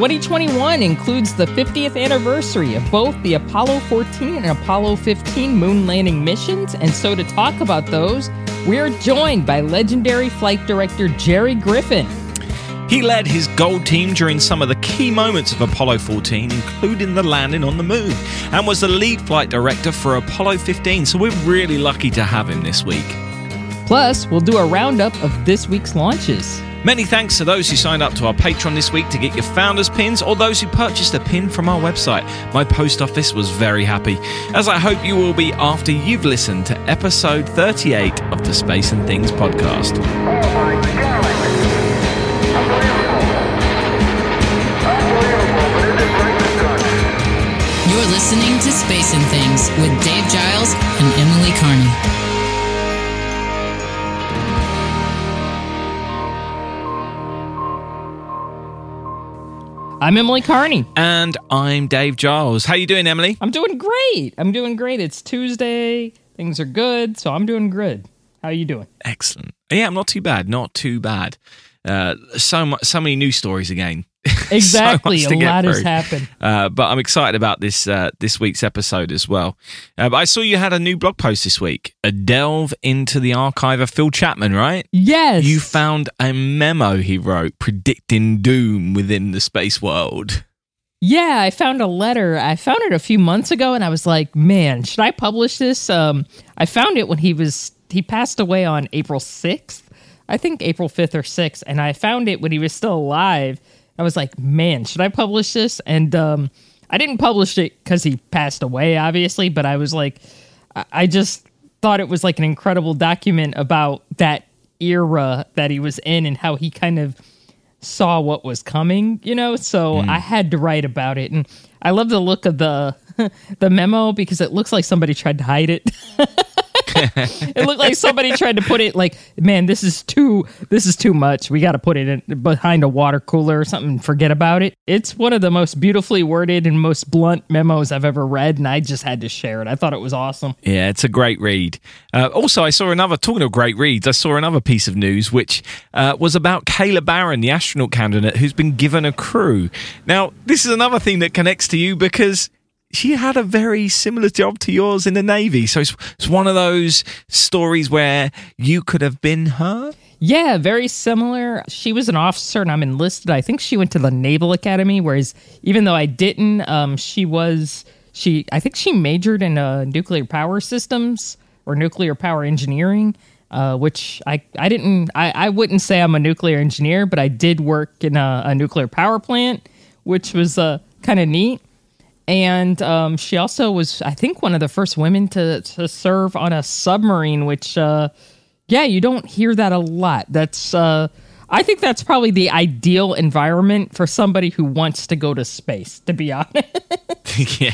2021 includes the 50th anniversary of both the Apollo 14 and Apollo 15 moon landing missions, and so to talk about those, we're joined by legendary flight director Jerry Griffin. He led his gold team during some of the key moments of Apollo 14, including the landing on the moon, and was the lead flight director for Apollo 15, so we're really lucky to have him this week. Plus, we'll do a roundup of this week's launches. Many thanks to those who signed up to our Patreon this week to get your founders pins or those who purchased a pin from our website. My post office was very happy, as I hope you will be after you've listened to episode 38 of the Space and Things podcast. You're listening to Space and Things with Dave Giles and Emily Carney. I'm Emily Carney. And I'm Dave Giles. How you doing, Emily? I'm doing great. I'm doing great. It's Tuesday. Things are good, so I'm doing good. How are you doing? Excellent. Yeah, I'm not too bad. Not too bad. Uh, so much, so many news stories again. Exactly, so a lot has happened. Uh, but I'm excited about this uh, this week's episode as well. Uh, I saw you had a new blog post this week, a delve into the archive of Phil Chapman, right? Yes. You found a memo he wrote predicting doom within the space world. Yeah, I found a letter. I found it a few months ago and I was like, man, should I publish this? Um, I found it when he was, he passed away on April 6th. I think April 5th or 6th. And I found it when he was still alive. I was like, man, should I publish this? And um, I didn't publish it because he passed away, obviously, but I was like, I- I just thought it was like an incredible document about that era that he was in and how he kind of saw what was coming, you know. So I had to write about it, and I love the look of the the memo because it looks like somebody tried to hide it. it looked like somebody tried to put it like, man, this is too this is too much. We got to put it in behind a water cooler or something. Forget about it. It's one of the most beautifully worded and most blunt memos I've ever read, and I just had to share it. I thought it was awesome. Yeah, it's a great read. Uh, also, I saw another, talking of great reads, I saw another piece of news which uh, was about Kayla Barron, the astronaut candidate who's been given a crew. Now, this is another thing that connects to you because she had a very similar job to yours in the Navy. So it's, it's one of those stories where you could have been her. Yeah, very similar. She was an officer and I'm enlisted. I think she went to the Naval Academy, whereas even though I didn't, um, she was she I think she majored in uh, nuclear power systems or nuclear power engineering. Uh, which I, I didn't I, I wouldn't say I'm a nuclear engineer, but I did work in a, a nuclear power plant, which was uh, kind of neat. And um, she also was, I think, one of the first women to, to serve on a submarine, which uh, yeah, you don't hear that a lot. That's uh I think that's probably the ideal environment for somebody who wants to go to space, to be honest. yeah.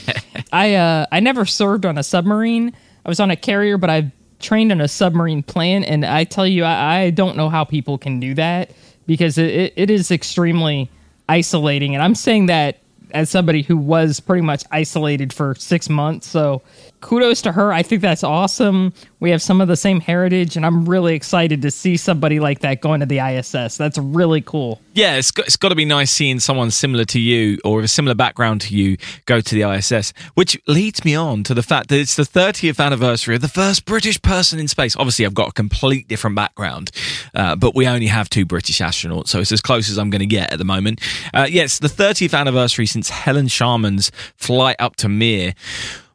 I uh I never served on a submarine. I was on a carrier, but I've trained on a submarine plan and I tell you I, I don't know how people can do that because it, it, it is extremely isolating and I'm saying that as somebody who was pretty much isolated for six months. So kudos to her. I think that's awesome. We have some of the same heritage, and I'm really excited to see somebody like that going to the ISS. That's really cool. Yeah, it's got, it's got to be nice seeing someone similar to you or a similar background to you go to the ISS, which leads me on to the fact that it's the 30th anniversary of the first British person in space. Obviously, I've got a complete different background, uh, but we only have two British astronauts, so it's as close as I'm going to get at the moment. Uh, yeah, the 30th anniversary since Helen Sharman's flight up to Mir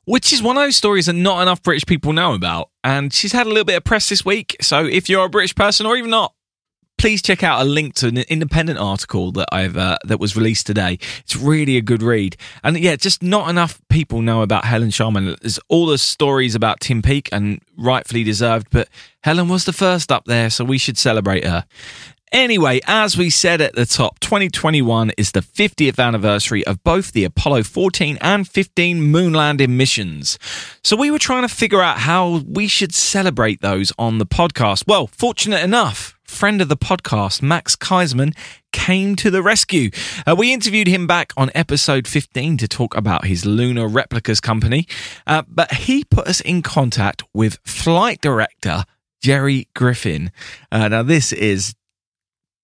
which is one of those stories that not enough British people know about. And she's had a little bit of press this week. So if you're a British person or even not, please check out a link to an independent article that I've uh, that was released today. It's really a good read, and yeah, just not enough people know about Helen Sharman. There's all the stories about Tim Peake, and rightfully deserved, but Helen was the first up there, so we should celebrate her. Anyway, as we said at the top, 2021 is the 50th anniversary of both the Apollo 14 and 15 moon landing missions. So we were trying to figure out how we should celebrate those on the podcast. Well, fortunate enough, friend of the podcast, Max Kaiserman, came to the rescue. Uh, we interviewed him back on episode 15 to talk about his Lunar Replicas company, uh, but he put us in contact with flight director Jerry Griffin. Uh, now, this is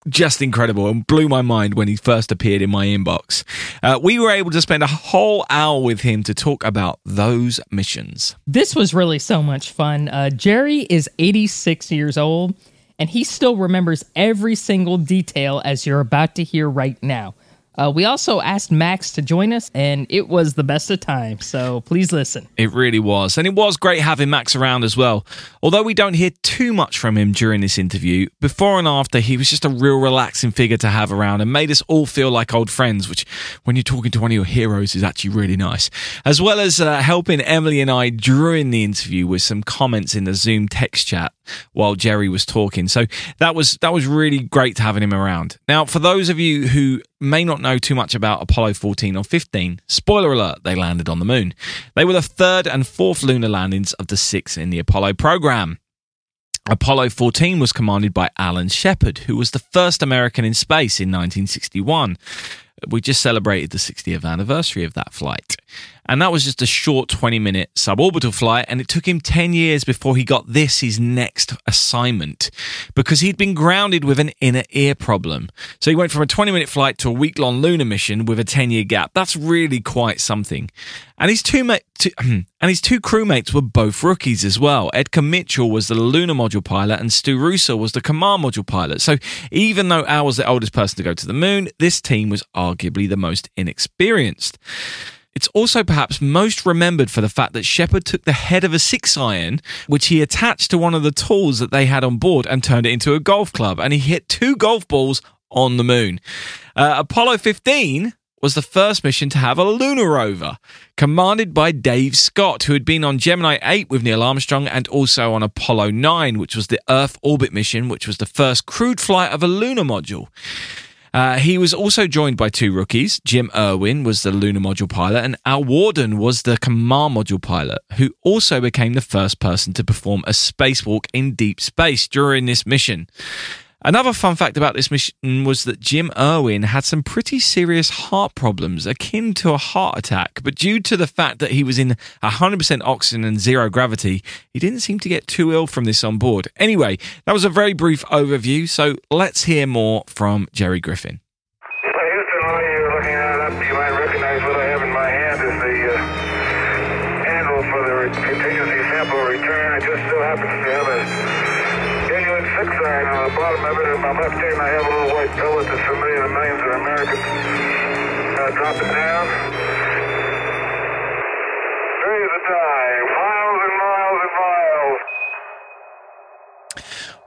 just incredible and blew my mind when he first appeared in my inbox. Uh, we were able to spend a whole hour with him to talk about those missions. This was really so much fun. Uh, Jerry is 86 years old, and he still remembers every single detail as you're about to hear right now. Uh, we also asked Max to join us, and it was the best of times. So please listen. It really was. And it was great having Max around as well. Although we don't hear too much from him during this interview, before and after, he was just a real relaxing figure to have around and made us all feel like old friends, which, when you're talking to one of your heroes, is actually really nice. As well as uh, helping Emily and I during the interview with some comments in the Zoom text chat while Jerry was talking. So that was that was really great having him around. Now, for those of you who may not know too much about Apollo 14 or 15, spoiler alert, they landed on the moon. They were the third and fourth lunar landings of the six in the Apollo program. Apollo 14 was commanded by Alan Shepard, who was the first American in space in 1961. We just celebrated the 60th anniversary of that flight. And that was just a short 20 minute suborbital flight. And it took him 10 years before he got this, his next assignment, because he'd been grounded with an inner ear problem. So he went from a 20 minute flight to a week long lunar mission with a 10 year gap. That's really quite something. And his two, ma- two and his two crewmates were both rookies as well. Edgar Mitchell was the lunar module pilot, and Stu Roosa was the command module pilot. So even though Al was the oldest person to go to the moon, this team was arguably the most inexperienced. It's also perhaps most remembered for the fact that Shepard took the head of a six iron, which he attached to one of the tools that they had on board, and turned it into a golf club. And he hit two golf balls on the moon. Uh, Apollo 15 was the first mission to have a lunar rover, commanded by Dave Scott, who had been on Gemini 8 with Neil Armstrong and also on Apollo 9, which was the Earth orbit mission, which was the first crewed flight of a lunar module. Uh, he was also joined by two rookies. Jim Irwin was the lunar module pilot, and Al Warden was the command module pilot, who also became the first person to perform a spacewalk in deep space during this mission. Another fun fact about this mission was that Jim Irwin had some pretty serious heart problems akin to a heart attack, but due to the fact that he was in 100% oxygen and zero gravity, he didn't seem to get too ill from this on board. Anyway, that was a very brief overview, so let's hear more from Jerry Griffin. I have a little white pellet millions of Americans. Uh, drop it down. Miles and miles and miles.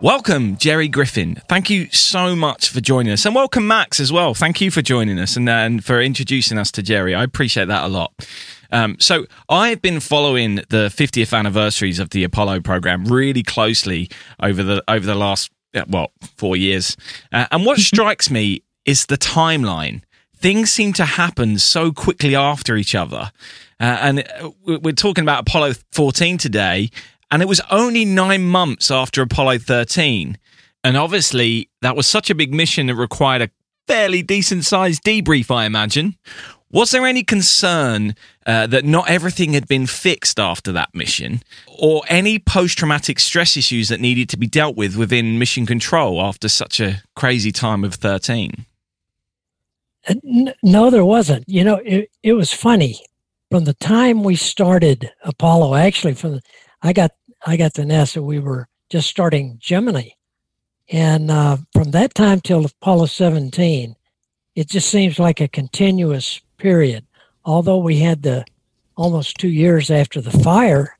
Welcome, Jerry Griffin. Thank you so much for joining us. And welcome, Max, as well. Thank you for joining us and, uh, and for introducing us to Jerry. I appreciate that a lot. Um, so, I've been following the 50th anniversaries of the Apollo program really closely over the over the last well four years, uh, and what strikes me is the timeline. Things seem to happen so quickly after each other, uh, and uh, we're talking about Apollo 14 today, and it was only nine months after Apollo 13. And obviously, that was such a big mission that required a fairly decent sized debrief, I imagine. Was there any concern uh, that not everything had been fixed after that mission, or any post traumatic stress issues that needed to be dealt with within mission control after such a crazy time of 13? Uh, No, there wasn't. You know, it, it was funny. From the time we started Apollo, actually, from the, I got I got to NASA, we were just starting Gemini, and uh, from that time till Apollo 17, it just seems like a continuous period. Although we had the almost two years after the fire,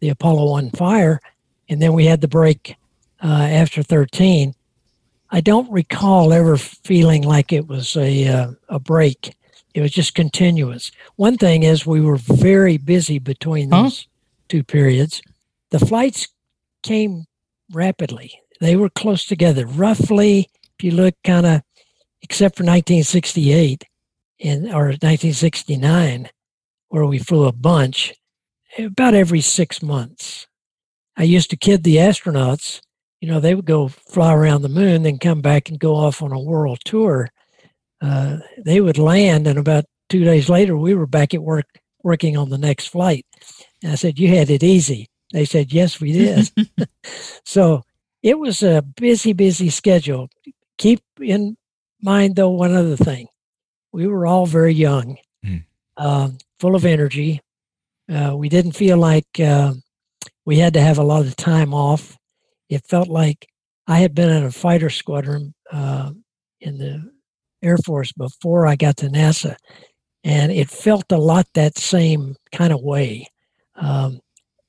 the Apollo 1 fire, and then we had the break uh, after 13. I don't recall ever feeling like it was a uh, a break. It was just continuous. One thing is we were very busy between Huh? those two periods. The flights came rapidly. They were close together. Roughly, if you look kind of except for 1968 and or 1969 where we flew a bunch about every 6 months. I used to kid the astronauts you know, they would go fly around the moon, then come back and go off on a world tour. Uh, they would land, and about two days later, we were back at work working on the next flight. And I said, "You had it easy." They said, "Yes, we did." so it was a busy, busy schedule. keep in mind, though, one other thing. We were all very young, Mm. um, full of energy. Uh, we didn't feel like uh, we had to have a lot of time off. It felt like I had been in a fighter squadron uh, in the Air Force before I got to NASA, and it felt a lot that same kind of way. Um,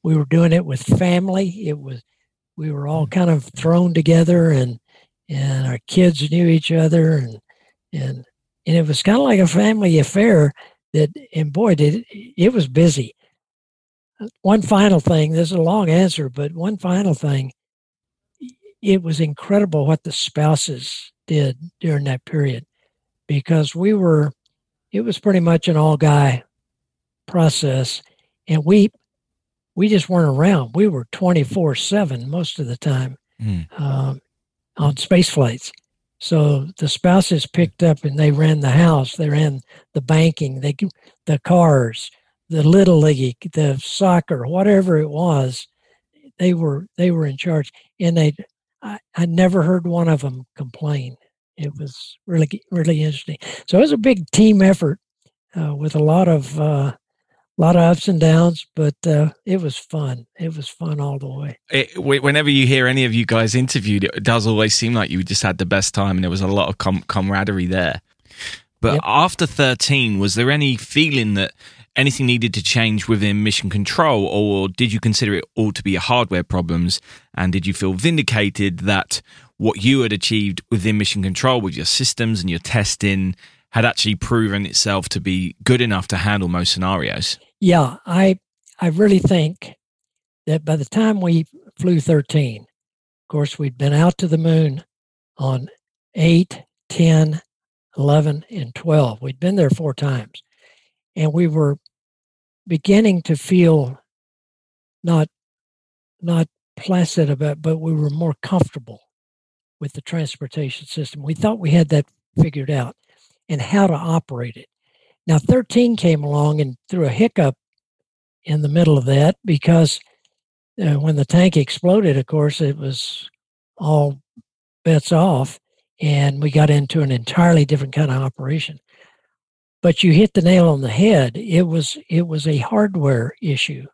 we were doing it with family. It was we were all kind of thrown together, and and our kids knew each other, and and and it was kind of like a family affair. That and boy, did it, it was busy. One final thing. This is a long answer, but one final thing. It was incredible what the spouses did during that period, because we were. It was pretty much an all guy process, and we we just weren't around. We were 24 7 most of the time Mm. um, on space flights. So the spouses picked up and they ran the house, they ran the banking, they the cars, the little league, the soccer, whatever it was. They were they were in charge, and they I, I never heard one of them complain. It was really really interesting. So it was a big team effort uh, with a lot of uh, a lot of ups and downs, but uh, it was fun. It was fun all the way. It, whenever you hear any of you guys interviewed, it does always seem like you just had the best time and there was a lot of com- camaraderie there. But Yep. after 13, was there any feeling that anything needed to change within mission control, or did you consider it all to be hardware problems? And did you feel vindicated that what you had achieved within mission control with your systems and your testing had actually proven itself to be good enough to handle most scenarios? Yeah, I I really think that by the time we flew 13, of course, we'd been out to the moon on 8, 10, 11, and 12. We'd been there four times. And we were beginning to feel not not placid about, but we were more comfortable with the transportation system. We thought we had that figured out and how to operate it. Now, 13 came along and threw a hiccup in the middle of that because uh, when the tank exploded, of course, it was all bets off, and we got into an entirely different kind of operation. But you hit the nail on the head. It was it was a hardware issue.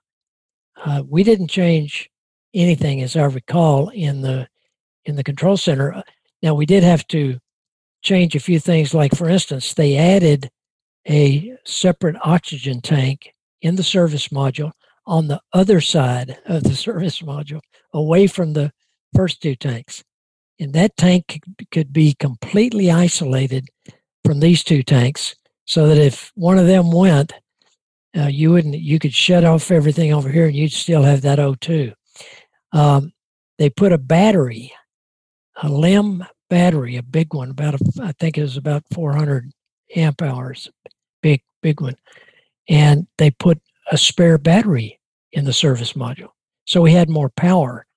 Uh, we didn't change anything, as I recall, in the in the control center. Now we did have to change a few things. Like for instance, they added a separate oxygen tank in the service module on the other side of the service module, away from the first two tanks. And that tank could be completely isolated from these two tanks, so that if one of them went, uh, you wouldn't. You could shut off everything over here, and you'd still have that O2. Um, they put a battery, a LEM battery, a big one, about a, I think it was about 400 amp hours, big one, and they put a spare battery in the service module, so we had more power.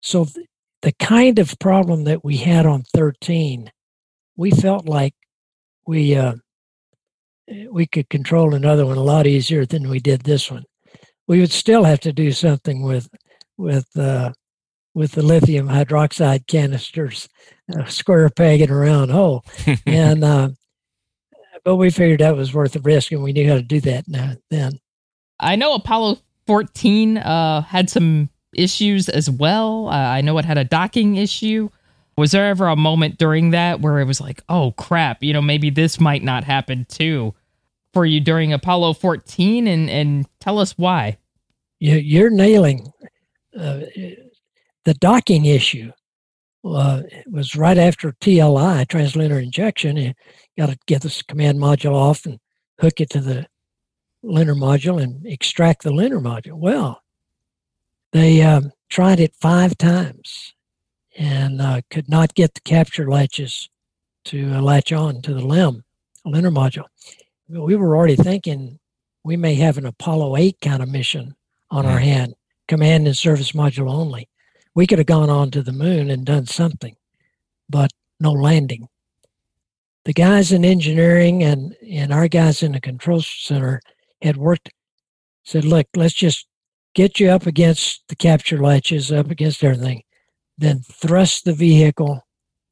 So th- the kind of problem that we had on 13, we felt like we uh, we could control another one a lot easier than we did this one. We would still have to do something with with uh, with the lithium hydroxide canisters, uh, square peg in a round hole, and uh, but we figured that was worth the risk, and we knew how to do that now then. I know Apollo 14 uh, had some issues as well. Uh, I know it had a docking issue. Was there ever a moment during that where it was like, oh crap, you know, maybe this might not happen too for you during Apollo 14? And, and tell us why. You, you're nailing uh, the docking issue. Uh, it was right after TLI, translunar injection. You got to get this command module off and hook it to the lunar module and extract the lunar module. Well, they um, tried it five times and uh, could not get the capture latches to uh, latch on to the LEM, lunar module. We were already thinking we may have an Apollo 8 kind of mission on our hand, command and service module only. We could have gone on to the moon and done something, but no landing. The guys in engineering and, and our guys in the control center had worked, said, look, let's just get you up against the capture latches, up against everything, then thrust the vehicle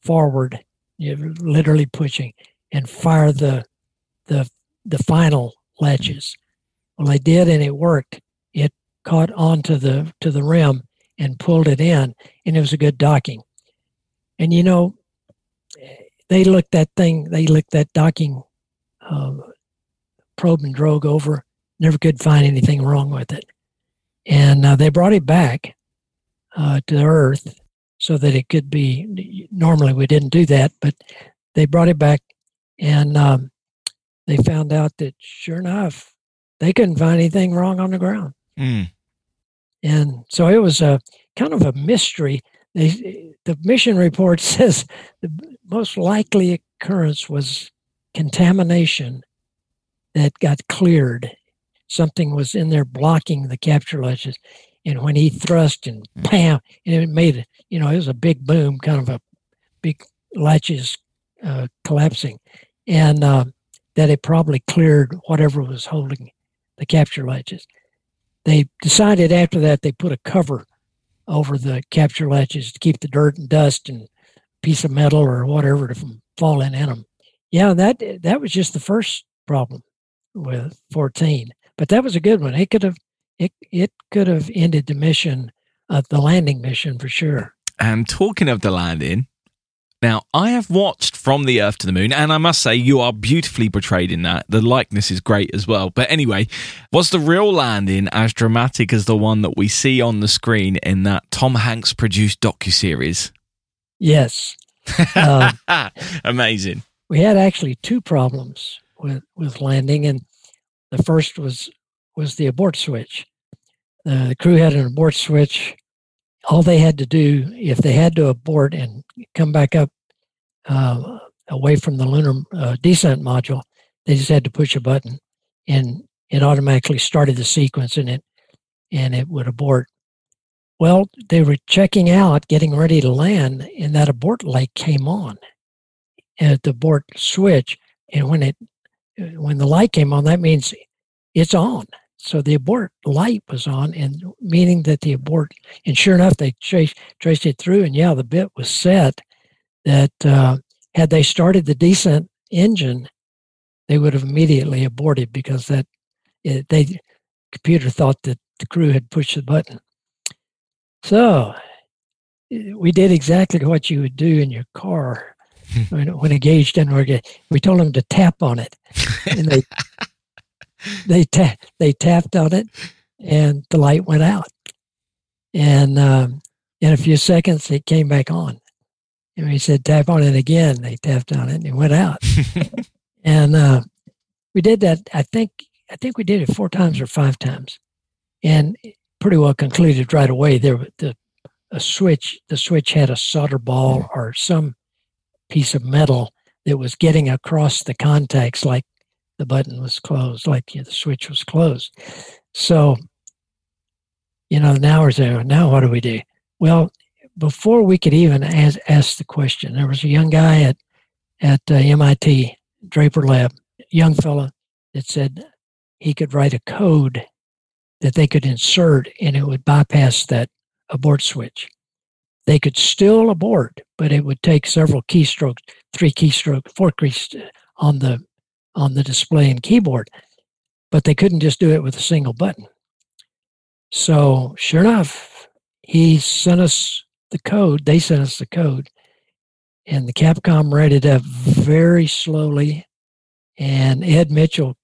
forward, you're literally pushing, and fire the the the final latches. Well, they did, and it worked. It caught onto the to the rim and pulled it in, and it was a good docking. And you know, they looked that thing, they looked that docking uh, probe and drogue over, never could find anything wrong with it. And uh, they brought it back uh, to the Earth so that it could be. Normally, we didn't do that, but they brought it back, and um, they found out that sure enough, they couldn't find anything wrong on the ground. Mm. And so it was a kind of a mystery. They, the mission report says the most likely occurrence was contamination that got cleared. Something was in there blocking the capture latches. And when he thrust and bam, and it made, you know, it was a big boom, kind of a big latches uh, collapsing. And uh, that it probably cleared whatever was holding the capture latches. They decided after that they put a cover over the capture latches to keep the dirt and dust and piece of metal or whatever from falling in them. Yeah, that that was just the first problem with 14, but that was a good one. It could have it it could have ended the mission, uh, the landing mission for sure. And talking of the landing, now I have watched From the Earth to the Moon, and I must say you are beautifully portrayed in that. The likeness is great as well. But anyway, was the real landing as dramatic as the one that we see on the screen in that Tom Hanks produced docuseries? Yes. Uh, Amazing. we had actually two problems with with landing, and the first was was the abort switch. Uh, the crew had an abort switch. All they had to do, if they had to abort and come back up uh, away from the lunar uh, descent module, they just had to push a button, and it automatically started the sequence, and it and it would abort. Well, they were checking out, getting ready to land, and that abort light came on at the abort switch. And when it when the light came on, that means it's on. So the abort light was on, and meaning that the abort, and sure enough, they traced, traced it through, and yeah, the bit was set that uh, had they started the descent engine, they would have immediately aborted because that it, they computer thought that the crew had pushed the button. So eh, we did exactly what you would do in your car hmm. when, when a gauge didn't work. We told them to tap on it, and they they ta- they tapped on it, and the light went out. And um, in a few seconds, it came back on. And we said, tap on it again. They tapped on it, and it went out. and uh, we did that. I think I think we did it four times or five times, and pretty well concluded right away. There, the a switch. The switch had a solder ball or some piece of metal that was getting across the contacts, like the button was closed, like the switch was closed. So, you know, now we're there. Now what do we do? Well, before we could even ask, ask the question, there was a young guy at at uh, MIT Draper Lab, young fellow that said he could write a code that they could insert and it would bypass that abort switch. They could still abort, but it would take several keystrokes, three keystrokes, four keystrokes on the on the display and keyboard. But they couldn't just do it with a single button. So sure enough, he sent us the code. They sent us the code, and the Capcom read it up very slowly. And Ed Mitchell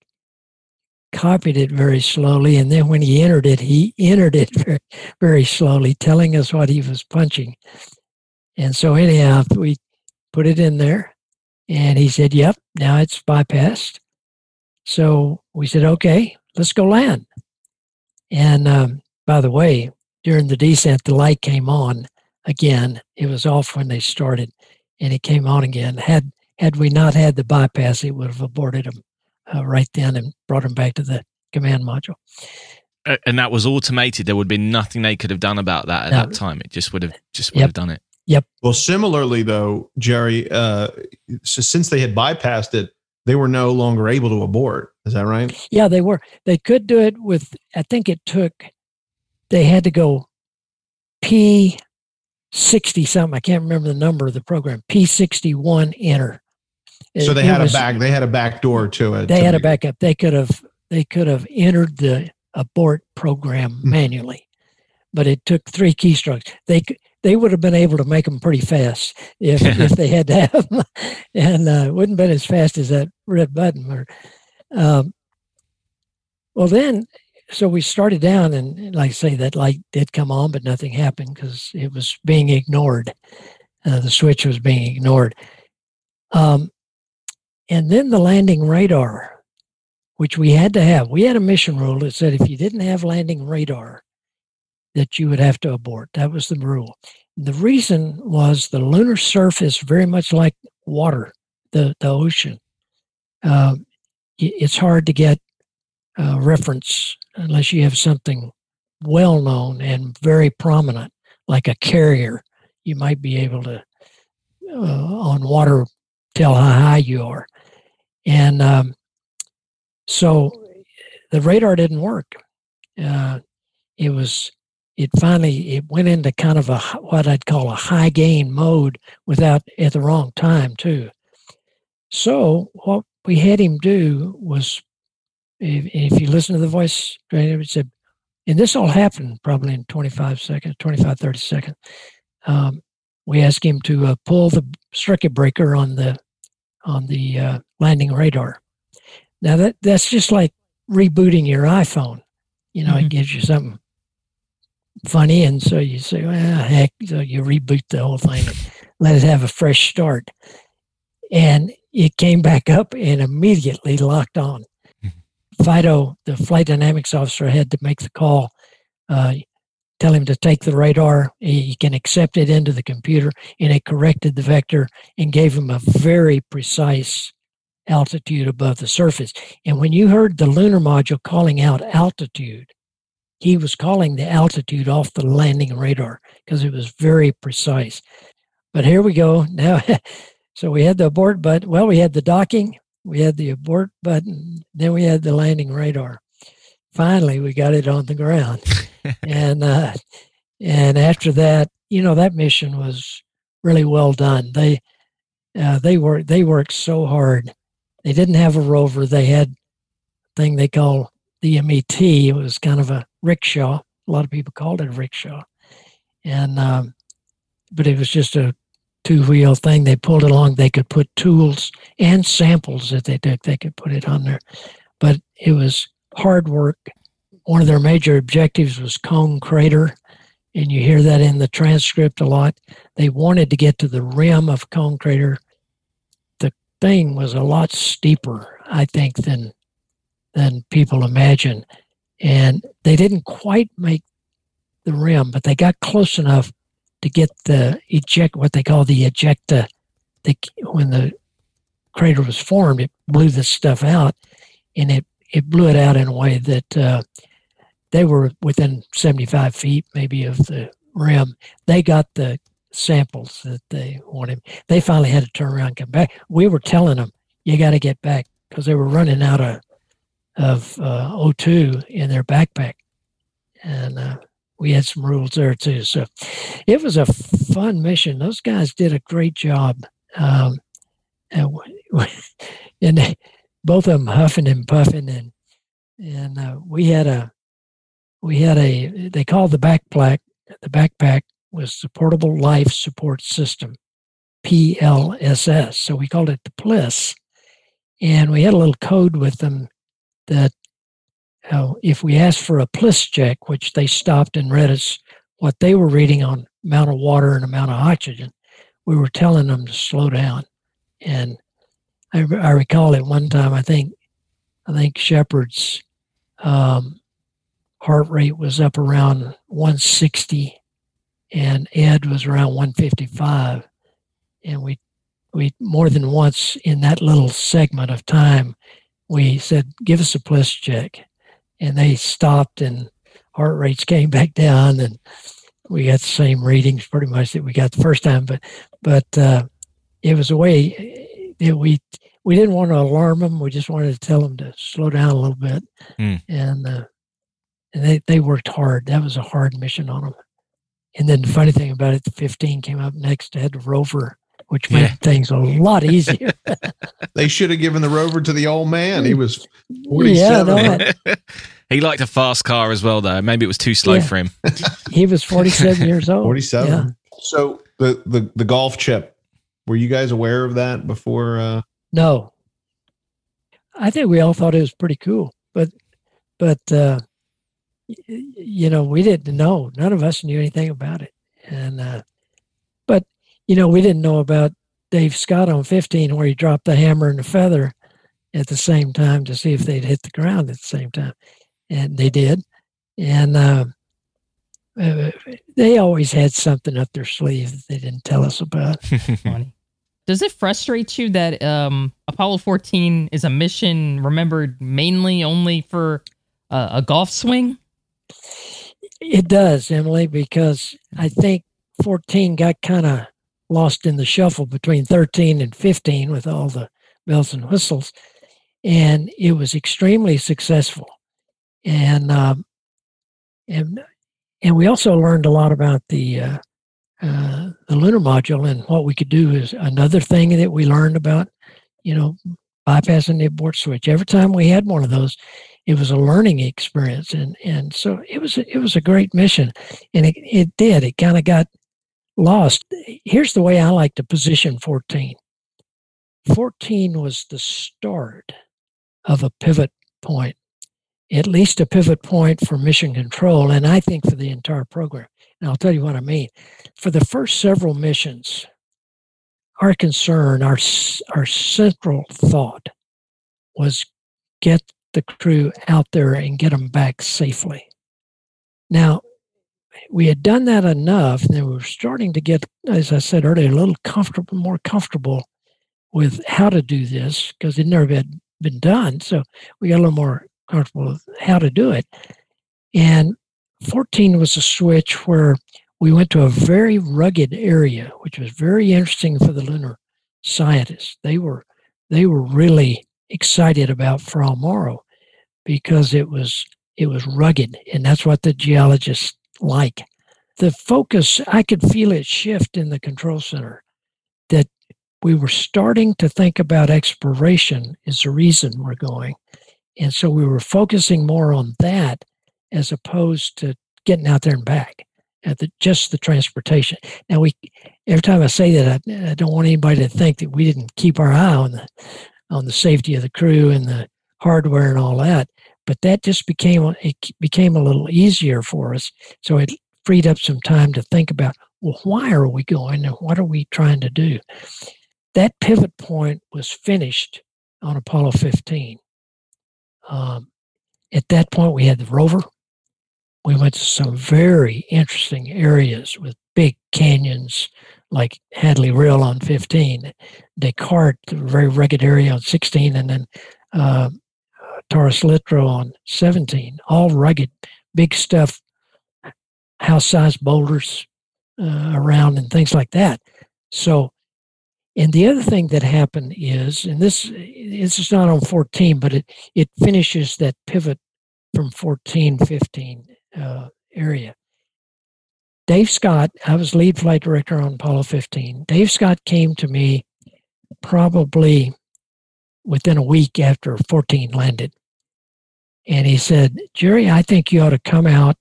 copied it very slowly, and then when he entered it, he entered it very, very slowly, telling us what he was punching. And so, anyhow, we put it in there, and he said, "Yep, now it's bypassed." So we said, "Okay, let's go land." And um, by the way, during the descent, the light came on again. It was off when they started, and it came on again. Had had we not had the bypass, it would have aborted them uh, right then and brought them back to the command module. And that was automated. There would be nothing they could have done about that at No. that time. It just would have just would Yep. have done it. Well, similarly though, Jerry, uh, so since they had bypassed it, they were no longer able to abort. Is that right? Yeah, they were. They could do it with. I think it took. They had to go P 60 something. I can't remember the number of the program. P61 enter. So they it had was- a back. They had a back door to it. They to had a backup. They could have they could have entered the abort program Hmm. manually, but it took three keystrokes. They c- they would have been able to make them pretty fast if if they had to have them, and uh, it wouldn't have been as fast as that red button. Or, um, well, then so we started down, and like I say, that light did come on, but nothing happened because it was being ignored. Uh, the switch was being ignored. Um, and then the landing radar, which we had to have. We had a mission rule that said if you didn't have landing radar, that you would have to abort. That was the rule. The reason was the lunar surface very much like water, the the ocean. I- it's hard to get uh, reference unless you have something well known and very prominent, like a carrier. You might be able to uh, on water tell how high you are, and um, so the radar didn't work. Uh, it was it finally it went into kind of a what I'd call a high gain mode without at the wrong time too. So what we had him do was, if, if you listen to the voice, it said, and this all happened probably in 25 seconds, 25, 30 seconds. Um, we asked him to uh, pull the circuit breaker on the on the uh, landing radar. Now that that's just like rebooting your iPhone. You know, Mhm. it gives you something funny, and so you say, "Well, heck!" So you reboot the whole thing let it have a fresh start, and it came back up and immediately locked on. Fido, the flight dynamics officer, had to make the call. Uh, tell him to take the radar. He can accept it into the computer, and it corrected the vector and gave him a very precise altitude above the surface. And when you heard the lunar module calling out altitude, he was calling the altitude off the landing radar because it was very precise. But here we go. Now, so we had the abort button. Well, we had the docking, we had the abort button, then we had the landing radar. Finally, we got it on the ground. and uh, and after that, you know, that mission was really well done. They uh, they worked they worked so hard. They didn't have a rover. They had thing they call the MET. It was kind of a rickshaw. A lot of people called it a rickshaw, and um, but it was just a two wheel thing. They pulled it along. They could put tools and samples that they took. They could put it on there, but it was hard work. One of their major objectives was Cone Crater, and you hear that in the transcript a lot. They wanted to get to the rim of Cone Crater. The thing was a lot steeper, I think, than than people imagine, and they didn't quite make the rim, but they got close enough to get the eject what they call the ejecta. They, when the crater was formed, it blew this stuff out, and it it blew it out in a way that uh, they were within 75 feet maybe of the rim. They got the samples that they wanted. They finally had to turn around and come back. We were telling them, you got to get back because they were running out of, of uh, O2 in their backpack. And uh, we had some rules there too. So it was a fun mission. Those guys did a great job. Um, and, and both of them huffing and puffing and and uh, we had a we had a they called the backpack the backpack was the portable life support system plss so we called it the plis and we had a little code with them that uh, if we asked for a plis check which they stopped and read us what they were reading on amount of water and amount of oxygen we were telling them to slow down. And i, I recall at one time i think i think shepard's um, heart rate was up around 160 and ed was around 155 and we we more than once in that little segment of time we said give us a pulse check. And they stopped and heart rates came back down and we got the same readings pretty much that we got the first time. But but uh, it was a way that we we didn't want to alarm them. We just wanted to tell them to slow down a little bit. Hmm. and uh, and they, they worked hard. That was a hard mission on them. And then the funny thing about it, the 15 came up next. Had the rover, which made Yeah. things a lot easier. They should have given the rover to the old man. He was yeah, 47. no, he liked a fast car as well, though. Maybe it was too slow Yeah. for him. he was 47 years old. 47. Yeah. So the, the the golf chip, were you guys aware of that before? Uh, No, I think we all thought it was pretty cool, but but uh, y- you know we didn't know. None of us knew anything about it, and uh, but you know we didn't know about Dave Scott on 15 where he dropped the hammer and the feather at the same time to see if they'd hit the ground at the same time, and they did, and. Uh, uh, they always had something up their sleeve that they didn't tell us about. Funny. Does it frustrate you that um, Apollo 14 is a mission remembered mainly only for uh, a golf swing? It does, Emily, because I think 14 got kind of lost in the shuffle between 13 and 15 with all the bells and whistles. And it was extremely successful. And, um, and, and we also learned a lot about the, uh, uh, the lunar module and what we could do is another thing that we learned about, you know, bypassing the abort switch. Every time we had one of those, it was a learning experience and and so it was it was a great mission and it, it did it kind of got lost. Here's the way i like to position 14 14 was the start of a pivot point at least a pivot point for mission control and i think for the entire program. And i'll tell you what i mean. For the first several missions our concern our our central thought was get the crew out there and get them back safely. Now, we had done that enough, and we were starting to get, as I said earlier, a little comfortable, more comfortable with how to do this because it never been been done. So we got a little more comfortable with how to do it. And 14 was a switch where we went to a very rugged area, which was very interesting for the lunar scientists. They were they were really excited about Fra Mauro because it was it was rugged and that's what the geologists like. The focus I could feel it shift in the control center that we were starting to think about exploration is the reason we're going. And so we were focusing more on that as opposed to getting out there and back at the just the transportation. Now we every time I say that I, I don't want anybody to think that we didn't keep our eye on the on the safety of the crew and the hardware and all that. But that just became it became a little easier for us. So it freed up some time to think about well, why are we going and what are we trying to do? That pivot point was finished on Apollo 15. Um, at that point, we had the rover. We went to some very interesting areas with big canyons like Hadley Rill on 15, Descartes, a very rugged area on 16, and then uh, Taurus Littrow on 17, all rugged, big stuff, house sized boulders uh, around and things like that. So, and the other thing that happened is, and this this is not on 14, but it it finishes that pivot from 14, 15 uh, area. Dave Scott, I was lead flight director on Apollo 15. Dave Scott came to me probably within a week after 14 landed. And he said, Jerry, I think you ought to come out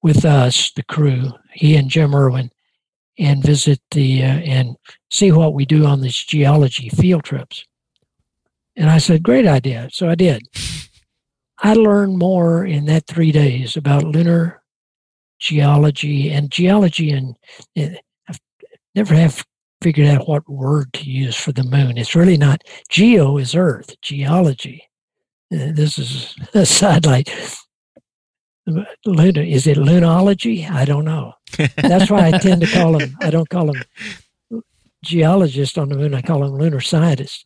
with us, the crew, he and Jim Irwin, and visit the, uh, and see what we do on these geology field trips. And I said, great idea. So I did. I learned more in that three days about lunar geology and geology and I've never have figured out what word to use for the moon. It's really not geo is Earth, geology. This is a sidelight. Luna, is it lunology? I don't know. That's why I tend to call them. I don't call them geologists on the moon. I call them lunar scientists.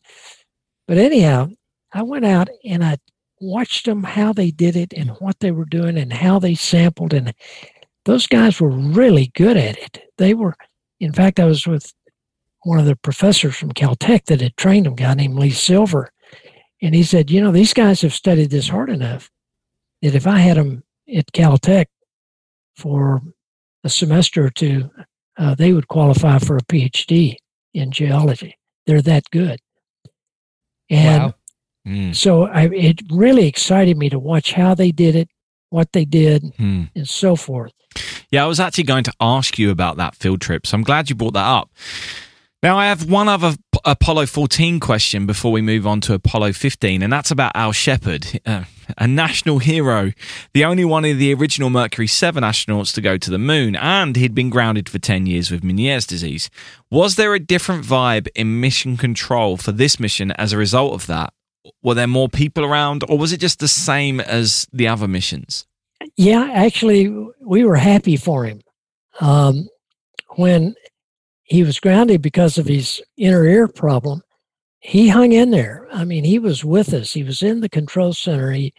But anyhow, I went out and I watched them how they did it and what they were doing and how they sampled and those guys were really good at it. They were, in fact, I was with one of the professors from Caltech that had trained them, a guy named Lee Silver, and he said, you know, these guys have studied this hard enough that if I had them at Caltech for a semester or two, uh, they would qualify for a PhD in geology. They're that good. And Wow. Mm, so I, it really excited me to watch how they did it, what they did, hmm. and so forth. Yeah, I was actually going to ask you about that field trip, so I'm glad you brought that up. Now, I have one other Apollo 14 question before we move on to Apollo 15, and that's about Al Shepard, uh, a national hero, the only one of the original Mercury 7 astronauts to go to the moon, and he'd been grounded for 10 years with Meniere's disease. Was there a different vibe in mission control for this mission as a result of that? Were there more people around, or was it just the same as the other missions? Yeah, actually, we were happy for him. Um, when he was grounded because of his inner ear problem, he hung in there. I mean, he was with us. He was in the control center. He,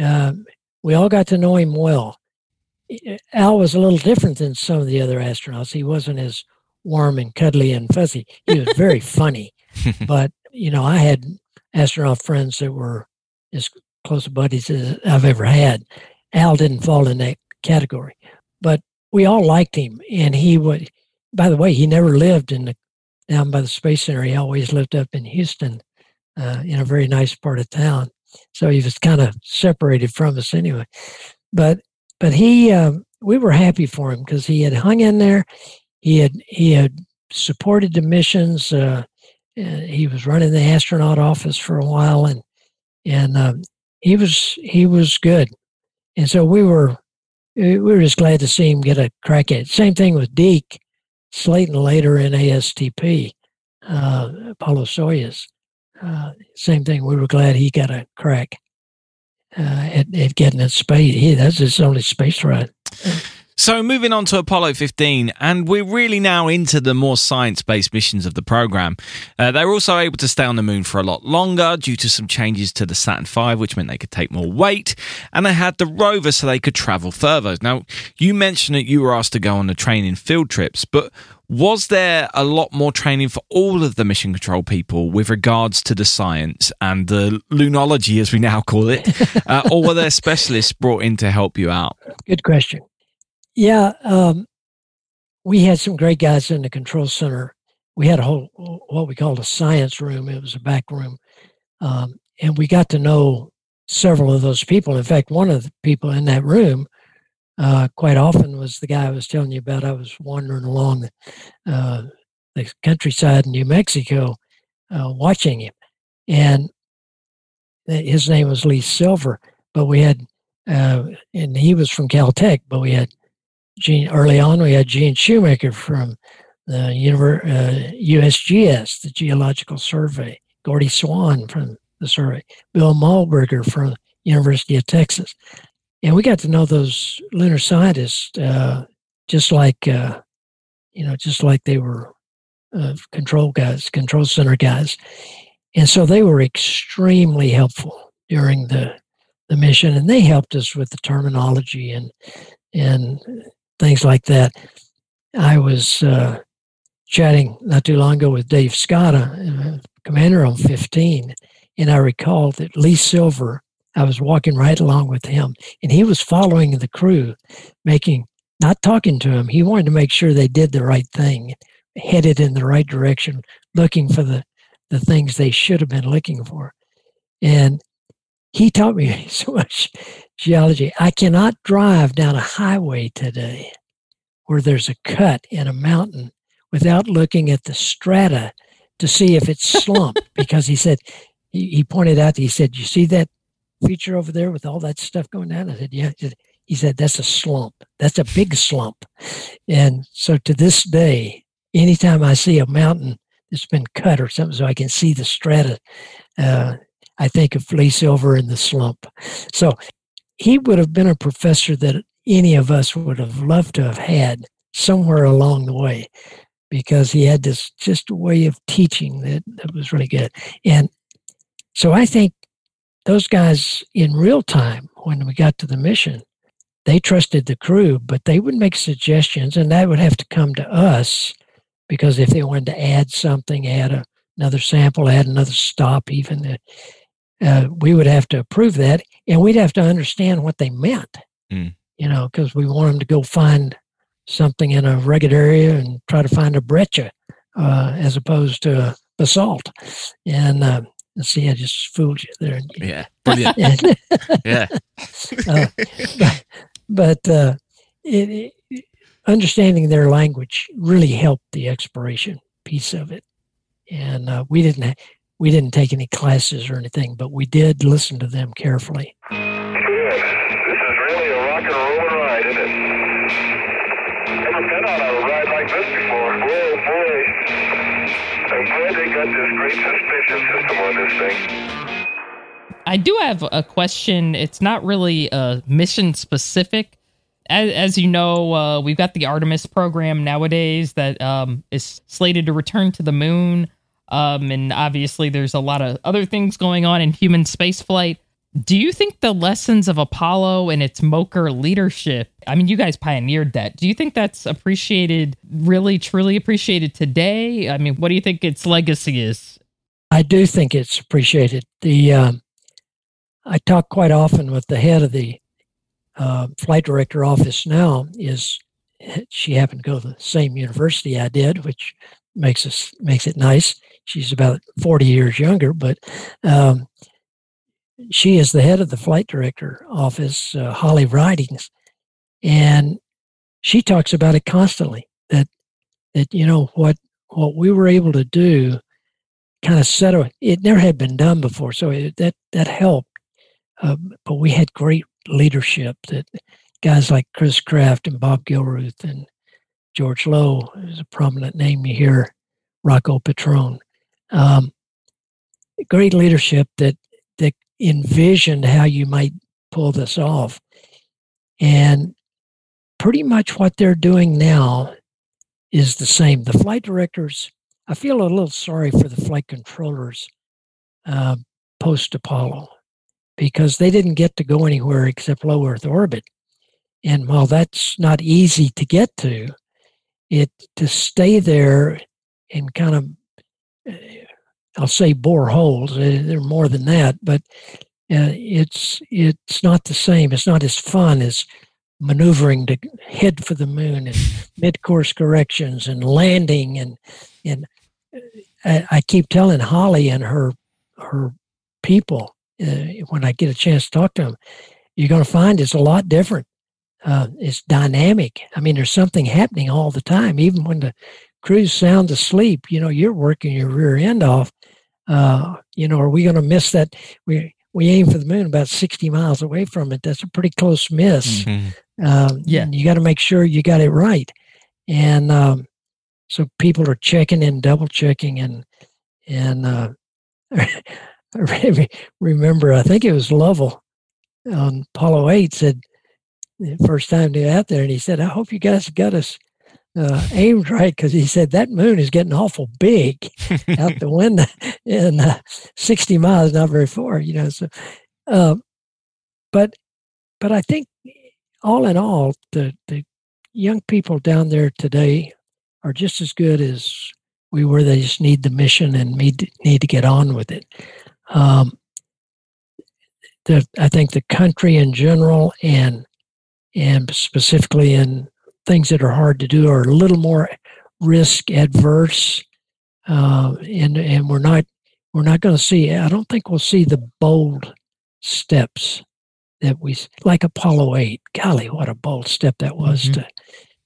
um, we all got to know him well. Al was a little different than some of the other astronauts. He wasn't as warm and cuddly and fuzzy. He was very funny. But, you know, I had astronaut friends that were as close buddies as I've ever had. Al didn't fall in that category, but we all liked him. And he would, by the way, he never lived in the down by the Space Center. He always lived up in Houston, uh, in a very nice part of town. So he was kind of separated from us anyway. But but he, um, we were happy for him because he had hung in there. He had he had supported the missions. Uh, he was running the astronaut office for a while, and and um, he was he was good. And so we were we were just glad to see him get a crack at it. Same thing with Deke Slayton later in ASTP, uh, Apollo Soyuz. Uh, same thing. We were glad he got a crack uh, at, at getting in space. He, that's his only space ride. So, moving on to Apollo 15, and we're really now into the more science based missions of the program. Uh, they were also able to stay on the moon for a lot longer due to some changes to the Saturn V, which meant they could take more weight, and they had the rover so they could travel further. Now, you mentioned that you were asked to go on the training field trips, but was there a lot more training for all of the mission control people with regards to the science and the lunology, as we now call it? uh, or were there specialists brought in to help you out? Good question. Yeah, um, we had some great guys in the control center. We had a whole what we called a science room. It was a back room, um, and we got to know several of those people. In fact, one of the people in that room uh, quite often was the guy I was telling you about. I was wandering along uh, the countryside in New Mexico, uh, watching him, and his name was Lee Silver. But we had, uh, and he was from Caltech. But we had Gene early on. We had Gene Shoemaker from the Univer- uh, USGS, the Geological Survey. Gordy Swann from the survey. Bill Muehlberger from University of Texas. And we got to know those lunar scientists uh, just like, uh, you know, just like they were uh, control guys, control center guys. And so they were extremely helpful during the, the mission, and they helped us with the terminology and and things like that. I was uh, chatting not too long ago with Dave Scotta, uh, commander on 15, and I recall that Lee Silver, I was walking right along with him, and he was following the crew, making, not talking to him. He wanted to make sure they did the right thing, headed in the right direction, looking for the, the things they should have been looking for. And he taught me so much geology. I cannot drive down a highway today where there's a cut in a mountain without looking at the strata to see if it's slumped because he said he, he pointed out he said you see that feature over there with all that stuff going down? I said yeah. He said, he said that's a slump. That's a big slump. And so to this day anytime i see a mountain that's been cut or something so i can see the strata uh, i think of lee silver in the slump so he would have been a professor that any of us would have loved to have had somewhere along the way because he had this just way of teaching that, that was really good. And so I think those guys in real time, when we got to the mission, they trusted the crew, but they would make suggestions and that would have to come to us because if they wanted to add something, add a, another sample, add another stop, even, uh, we would have to approve that and we'd have to understand what they meant, Mm. you know, because we want them to go find something in a rugged area and try to find a breccia uh, as opposed to a basalt. And uh, see, I just fooled you there. Yeah, brilliant. And- yeah, uh, but but uh, it, it, understanding their language really helped the exploration piece of it. And uh, we didn't ha- we didn't take any classes or anything, but we did listen to them carefully. Good. This is really a rock and roll ride, isn't it? Never been on a ride like this before. Whoa, boy. I'm glad they got this great suspicion system on this thing. I do have a question. It's not really uh, mission specific. As, as you know, uh, we've got the Artemis program nowadays that um, is slated to return to the moon. Um, and obviously, there's a lot of other things going on in human spaceflight. Do you think the lessons of Apollo and its Mocher leadership, I mean, you guys pioneered that. Do you think that's appreciated, really, truly appreciated today? I mean, what do you think its legacy is? I do think it's appreciated. The um, I talk quite often with the head of the uh, flight director office now. Is she happened to go to the same university I did, which makes us makes it nice. She's about forty years younger, but um, she is the head of the flight director office, uh, Holly Ridings, and she talks about it constantly. That that you know what what we were able to do kind of set a, it never had been done before so it, that that helped uh, but we had great leadership that guys like chris kraft and bob gilruth and george low is a prominent name you hear rocco petrone. Um, great leadership that that envisioned how you might pull this off. And pretty much what they're doing now is the same. The flight directors I feel a little sorry for the flight controllers uh, post Apollo because they didn't get to go anywhere except low Earth orbit. And while that's not easy to get to, it to stay there and kind of, uh, I'll say bore holes. uh, They're more than that, but uh, it's it's not the same. It's not as fun as maneuvering to head for the moon and mid-course corrections and landing and and I, I keep telling Holly and her her people uh, when I get a chance to talk to them, you're going to find it's a lot different. Uh, it's dynamic. I mean, there's something happening all the time. Even when the crew's sound asleep, you know, you're working your rear end off. Uh, you know, are we going to miss that? We we aim for the moon about 60 miles away from it. That's a pretty close miss. Mhm. Um, Yeah. you got to make sure you got it right. And um, so people are checking and double checking and and uh, I remember I think it was Lovell on Apollo eight said the first time they were out there and he said I hope you guys got us uh, aimed right because he said that moon is getting awful big out the window and uh, 60 miles not very far you know so uh, but but I think all in all the the young people down there today are just as good as we were. They just need the mission and need need to get on with it. Um, the, I think the country in general and and specifically in things that are hard to do are a little more risk adverse, uh, and and we're not we're not going to see. I don't think we'll see the bold steps that we like Apollo eight. Golly, what a bold step that was Mhm. to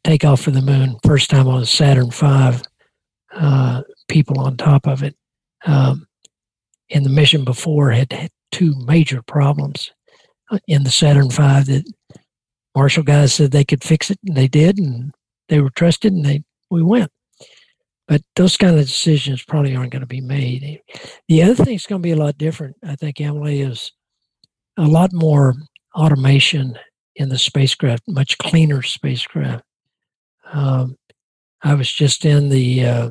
take off for the moon. First time on Saturn five. uh, people on top of it. Um, and the mission before had, had two major problems uh, in the Saturn V that Marshall guys said they could fix it, and they did, and they were trusted, and they we went. But those kind of decisions probably aren't going to be made. The other thing that's going to be a lot different, I think, Emily, is a lot more automation in the spacecraft, much cleaner spacecraft. Um, I was just in the uh,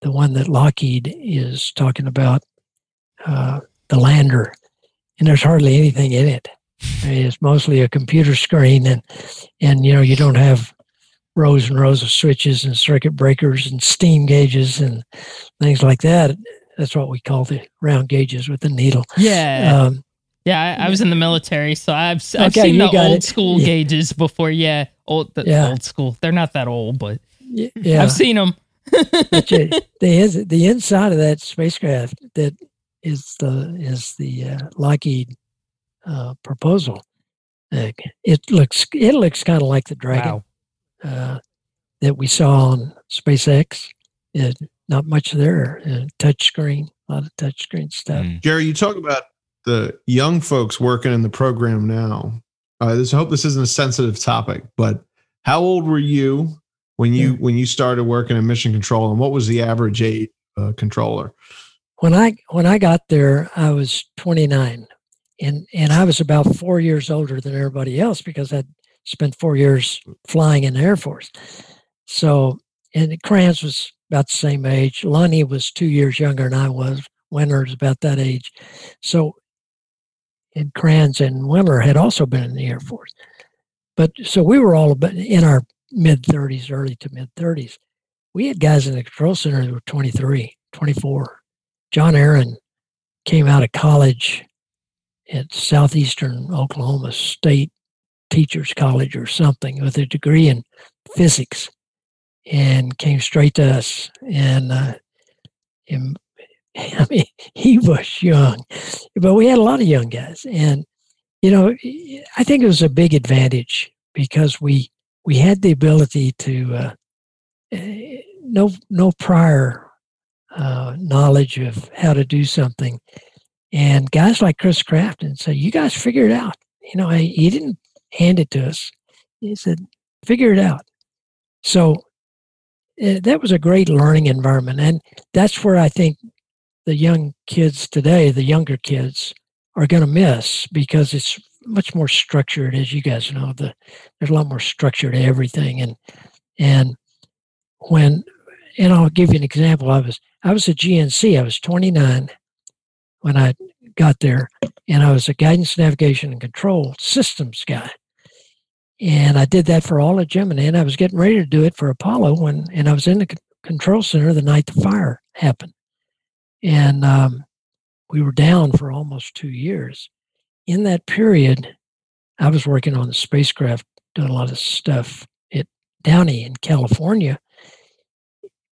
the one that Lockheed is talking about, uh, the lander, and there's hardly anything in it. It's mostly a computer screen, and and you know you don't have rows and rows of switches and circuit breakers and steam gauges and things like that. That's what we call the round gauges with the needle. Yeah. Um, Yeah, I, I was in the military, so I've, I've Okay, seen the old it. school Yeah. gauges before. Yeah, old the Yeah. old school. They're not that old, but Yeah, I've seen them. but you, the the inside of that spacecraft that is the is the uh, Lockheed uh, proposal. Uh, it looks it looks kind of like the Dragon Wow. uh, that we saw on SpaceX. It, not much there. Uh, touch screen, a lot of touch screen stuff. Mm. Jerry, you talk about the young folks working in the program now. Uh, this, I hope this isn't a sensitive topic, but how old were you when you when you started working in mission control, and what was the average age uh, controller? When I when I got there, I was 29, and and I was about four years older than everybody else because I'd spent four years flying in the Air Force. So, and Kranz was about the same age. Lunney was two years younger than I was. Windler was about that age. So, and Kranz and Wimmer had also been in the Air Force. But so we were all about in our mid 30s, early to mid 30s. We had guys in the control center that were 23, 24. John Aaron came out of college at Southeastern Oklahoma State Teachers College or something with a degree in physics and came straight to us. And, uh, I mean, he was young, but we had a lot of young guys. And, you know, I think it was a big advantage because we, we had the ability to, uh, eh, no, no prior uh, knowledge of how to do something. And guys like Chris Crafton say, "You guys figure it out." You know, he didn't hand it to us. He said, "Figure it out." So uh, that was a great learning environment, and that's where I think the young kids today, the younger kids, are going to miss because it's much more structured, as you guys know. The there's a lot more structure to everything, and and when and I'll give you an example. I was I was a GNC. I was 29 when I got there, and I was a guidance, navigation, and control systems guy. And I did that for all of Gemini, and I was getting ready to do it for Apollo when, and I was in the control center the night the fire happened, and um, we were down for almost two years. In that period, I was working on the spacecraft, doing a lot of stuff at Downey in California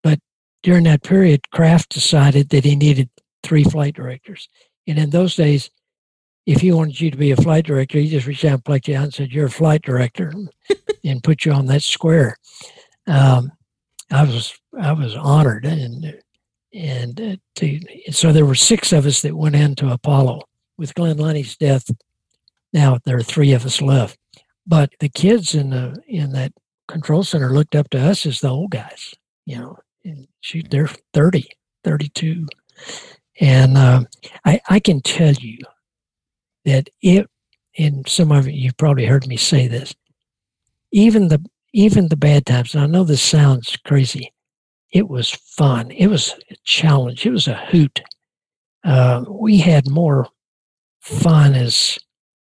But during that period, Kraft decided that he needed three flight directors. And in those days, if he wanted you to be a flight director, he just reached out and plucked you out and said, You're a flight director and put you on that square. Um, I was I was honored and and uh, to, so there were six of us that went into Apollo. With Glynn Lunney's death, now there are three of us left. But the kids in the in that control center looked up to us as the old guys, you know, and shoot, they're 30, 32. And um, I, I can tell you that it, and some of you, you've probably heard me say this, even the even the bad times, and I know this sounds crazy, it was fun. It was a challenge. It was a hoot. Uh, we had more fun as,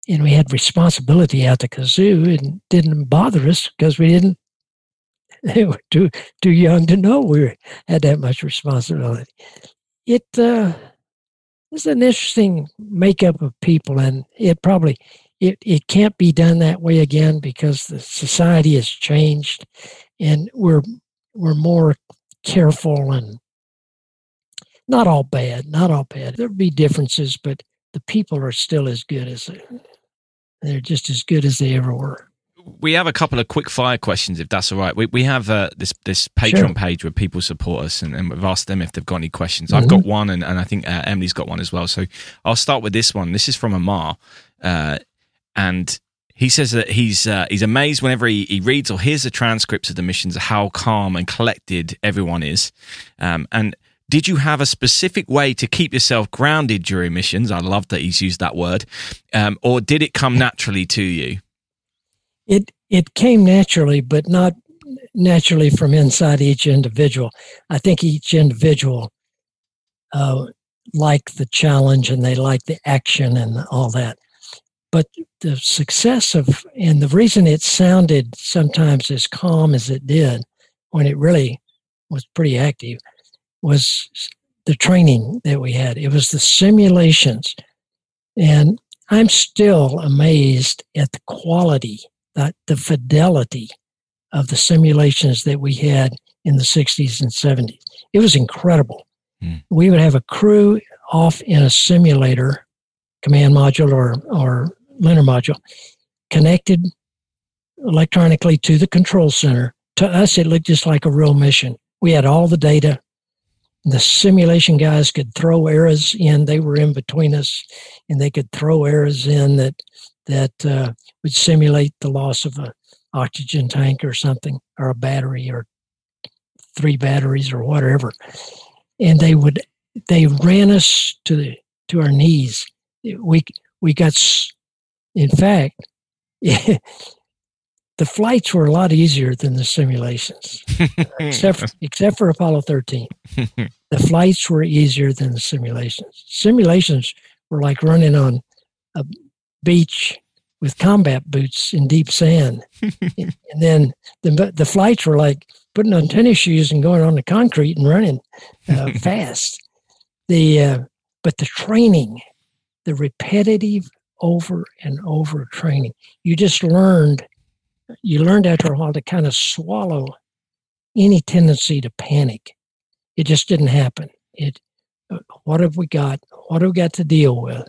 and we had responsibility out the kazoo, and didn't bother us because we didn't they were too too young to know we had that much responsibility. It uh, is an interesting makeup of people, and it probably it, it can't be done that way again because the society has changed, and we're we're more careful and not all bad, not all bad. There'll be differences, but the people are still as good as they're just as good as they ever were we have a couple of quick fire questions, if that's all right. We we have uh, this this Patreon Sure. page where people support us, and, and we've asked them if they've got any questions. Mm-hmm. I've got one, and, and I think uh, Emily's got one as well. So I'll start with this one. This is from Amar, uh, and he says that he's uh, he's amazed whenever he, he reads or hears the transcripts of the missions how calm and collected everyone is, um, and. Did you have a specific way to keep yourself grounded during missions? I love that he's used that word. Um, or did it come naturally to you? It it came naturally, but not naturally from inside each individual. I think each individual uh, liked the challenge and they liked the action and all that. But the success of and the reason it sounded sometimes as calm as it did when it really was pretty active was the training that we had. It was the simulations. And I'm still amazed at the quality, that the fidelity of the simulations that we had in the 60s and 70s. It was incredible. Hmm. We would have a crew off in a simulator, command module or, or lunar module, connected electronically to the control center. To us, it looked just like a real mission. We had all the data. The simulation guys could throw errors in. They were in between us, and they could throw errors in that that uh, would simulate the loss of a oxygen tank or something, or a battery, or three batteries, or whatever. And they would they ran us to the to our knees. We we got, in fact, the flights were a lot easier than the simulations, except for, except for Apollo 13. the flights were easier than the simulations. Simulations were like running on a beach with combat boots in deep sand, and then the the flights were like putting on tennis shoes and going on the concrete and running uh, fast. The uh, but the training, the repetitive over and over training, you just learned. You learned after a while to kind of swallow any tendency to panic. It just didn't happen. It. uh, What have we got? What have we got to deal with?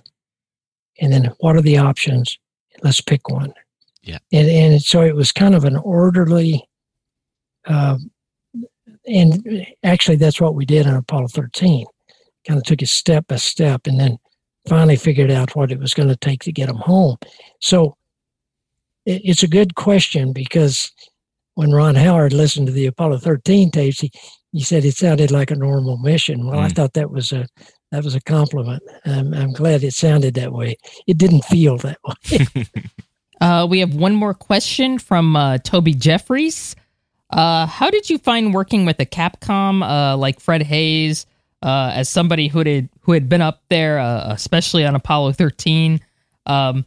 And then what are the options? Let's pick one. Yeah. And and so it was kind of an orderly. Uh, and actually, that's what we did on Apollo 13 kind of took it step by step and then finally figured out what it was going to take to get them home. So it, it's a good question because when Ron Howard listened to the Apollo 13 tapes, he, he said it sounded like a normal mission. Well, I Mm. thought that was a that was a compliment. Um, I'm glad it sounded that way. It didn't feel that way. Uh, we have one more question from uh, Toby Jeffries. Uh, how did you find working with a Capcom uh, like Fred Haise uh, as somebody who had who had been up there, uh, especially on Apollo 13? Um,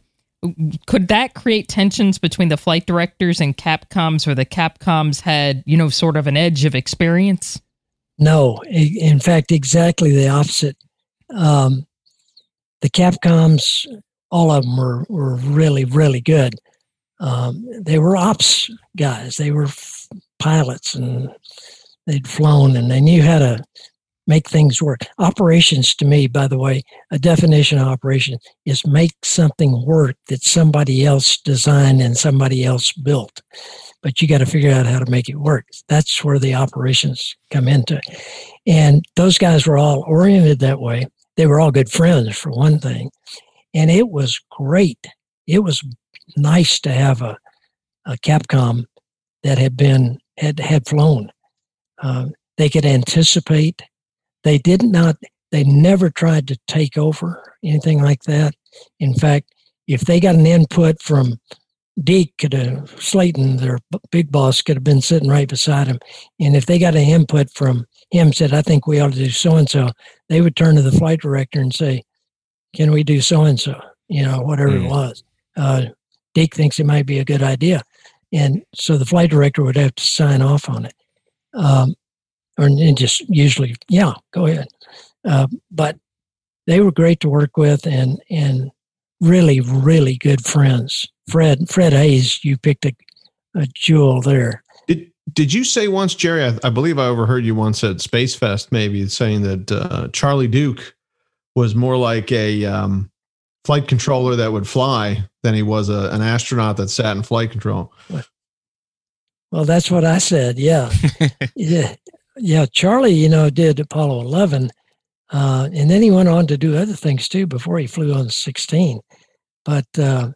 could that create tensions between the flight directors and Capcoms, or the Capcoms had you know sort of an edge of experience? No, in fact, exactly the opposite. Um, the Capcoms, all of them were, were really, really good. Um, they were ops guys. They were f- pilots, and they'd flown, and they knew how to make things work. Operations, to me, by the way, a definition of operation is make something work that somebody else designed and somebody else built. But you got to figure out how to make it work. That's where the operations come into. And those guys were all oriented that way. They were all good friends, for one thing. And it was great. It was nice to have a, a Capcom that had been, had, had flown. Um, they could anticipate. They did not, they never tried to take over anything like that. In fact, if they got an input from Deke could have Slayton, their big boss, could have been sitting right beside him. And if they got an input from him, said, "I think we ought to do so and so," they would turn to the flight director and say, "Can we do so and so?" You know, whatever it Mm. was. Uh, Deke thinks it might be a good idea, and so the flight director would have to sign off on it, um, or and just usually, yeah, go ahead. Uh, but they were great to work with, and and really, really good friends. Fred Fred Haise, you picked a, a jewel there. Did Did you say once, Jerry? I, I believe I overheard you once at Space Fest, maybe saying that uh, Charlie Duke was more like a um, flight controller that would fly than he was a, an astronaut that sat in flight control. Well, that's what I said. Yeah, yeah, yeah. Charlie, you know, did Apollo 11, uh, and then he went on to do other things too before he flew on 16. But uh,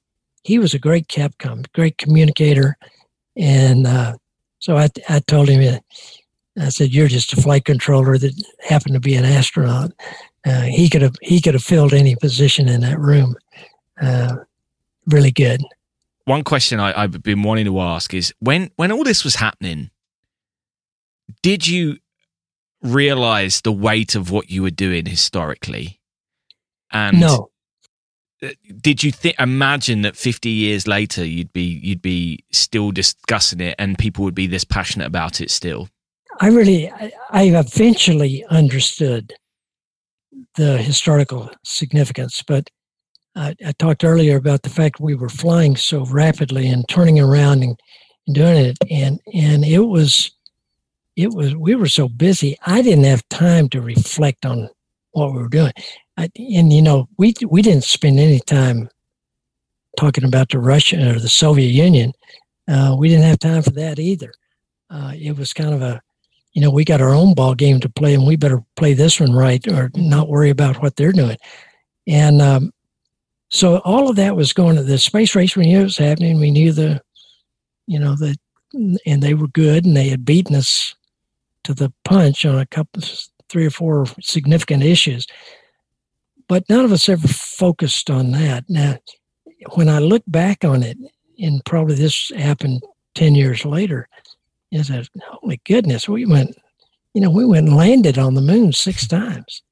he was a great Capcom, great communicator, and uh, so I, I told him, uh, I said, "You're just a flight controller that happened to be an astronaut." Uh, he could have he could have filled any position in that room. Uh, really good. One question I, I've been wanting to ask is when when all this was happening, did you realize the weight of what you were doing historically? And no, did you think imagine that 50 years later you'd be you'd be still discussing it and people would be this passionate about it still? I really, I, I eventually understood the historical significance, but I, I talked earlier about the fact we were flying so rapidly and turning around and, doing it, and and it was it was we were so busy. I didn't have time to reflect on what we were doing, And you know we we didn't spend any time talking about the Russian or the Soviet Union. Uh, we didn't have time for that either. Uh, it was kind of a you know, we got our own ball game to play, and we better play this one right, or not worry about what they're doing. And um, so all of that was going to the space race. We knew it was happening. We knew the, you know, the, and they were good, and they had beaten us to the punch on a couple, three or four significant issues. But none of us ever focused on that. Now, when I look back on it, and probably this happened ten years later, is that holy goodness, we went, you know, we went and landed on the moon six times,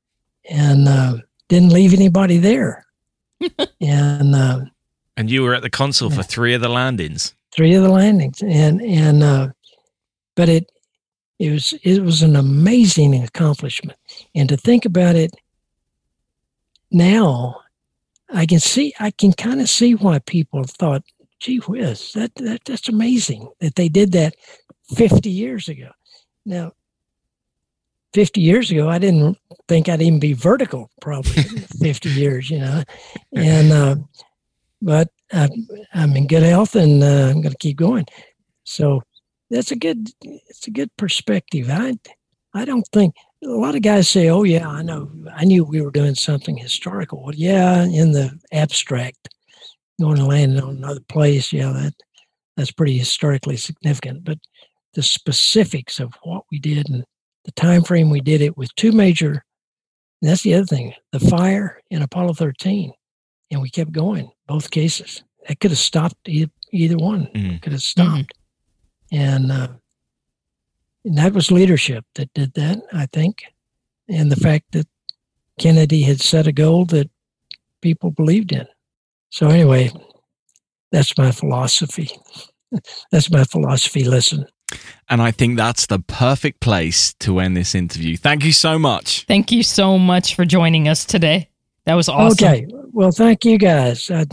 and uh, didn't leave anybody there. and uh, and you were at the console for three of the landings. Three of the landings, and and uh, but it it was it was an amazing accomplishment, and to think about it now, I can see I can kind of see why people thought, "Gee whiz, that, that that's amazing that they did that 50 years ago." Now, 50 years ago, I didn't think I'd even be vertical probably 50 years, you know. And, uh, but I, I'm in good health and uh, I'm going to keep going. So that's a good, it's a good perspective. I, I don't think a lot of guys say, oh, yeah, I know, I knew we were doing something historical. Well, yeah, in the abstract, going to land on another place, yeah, that, that's pretty historically significant. But the specifics of what we did and the time frame we did it with two major that's the other thing the fire in apollo 13 and we kept going both cases that could have stopped either, either one Mm-hmm. could have stopped and, uh, and that was leadership that did that i think and the fact that kennedy had set a goal that people believed in so anyway that's my philosophy that's my philosophy lesson And I think that's the perfect place to end this interview. Thank you so much. Thank you so much for joining us today. That was awesome. Okay. Well, thank you guys. I,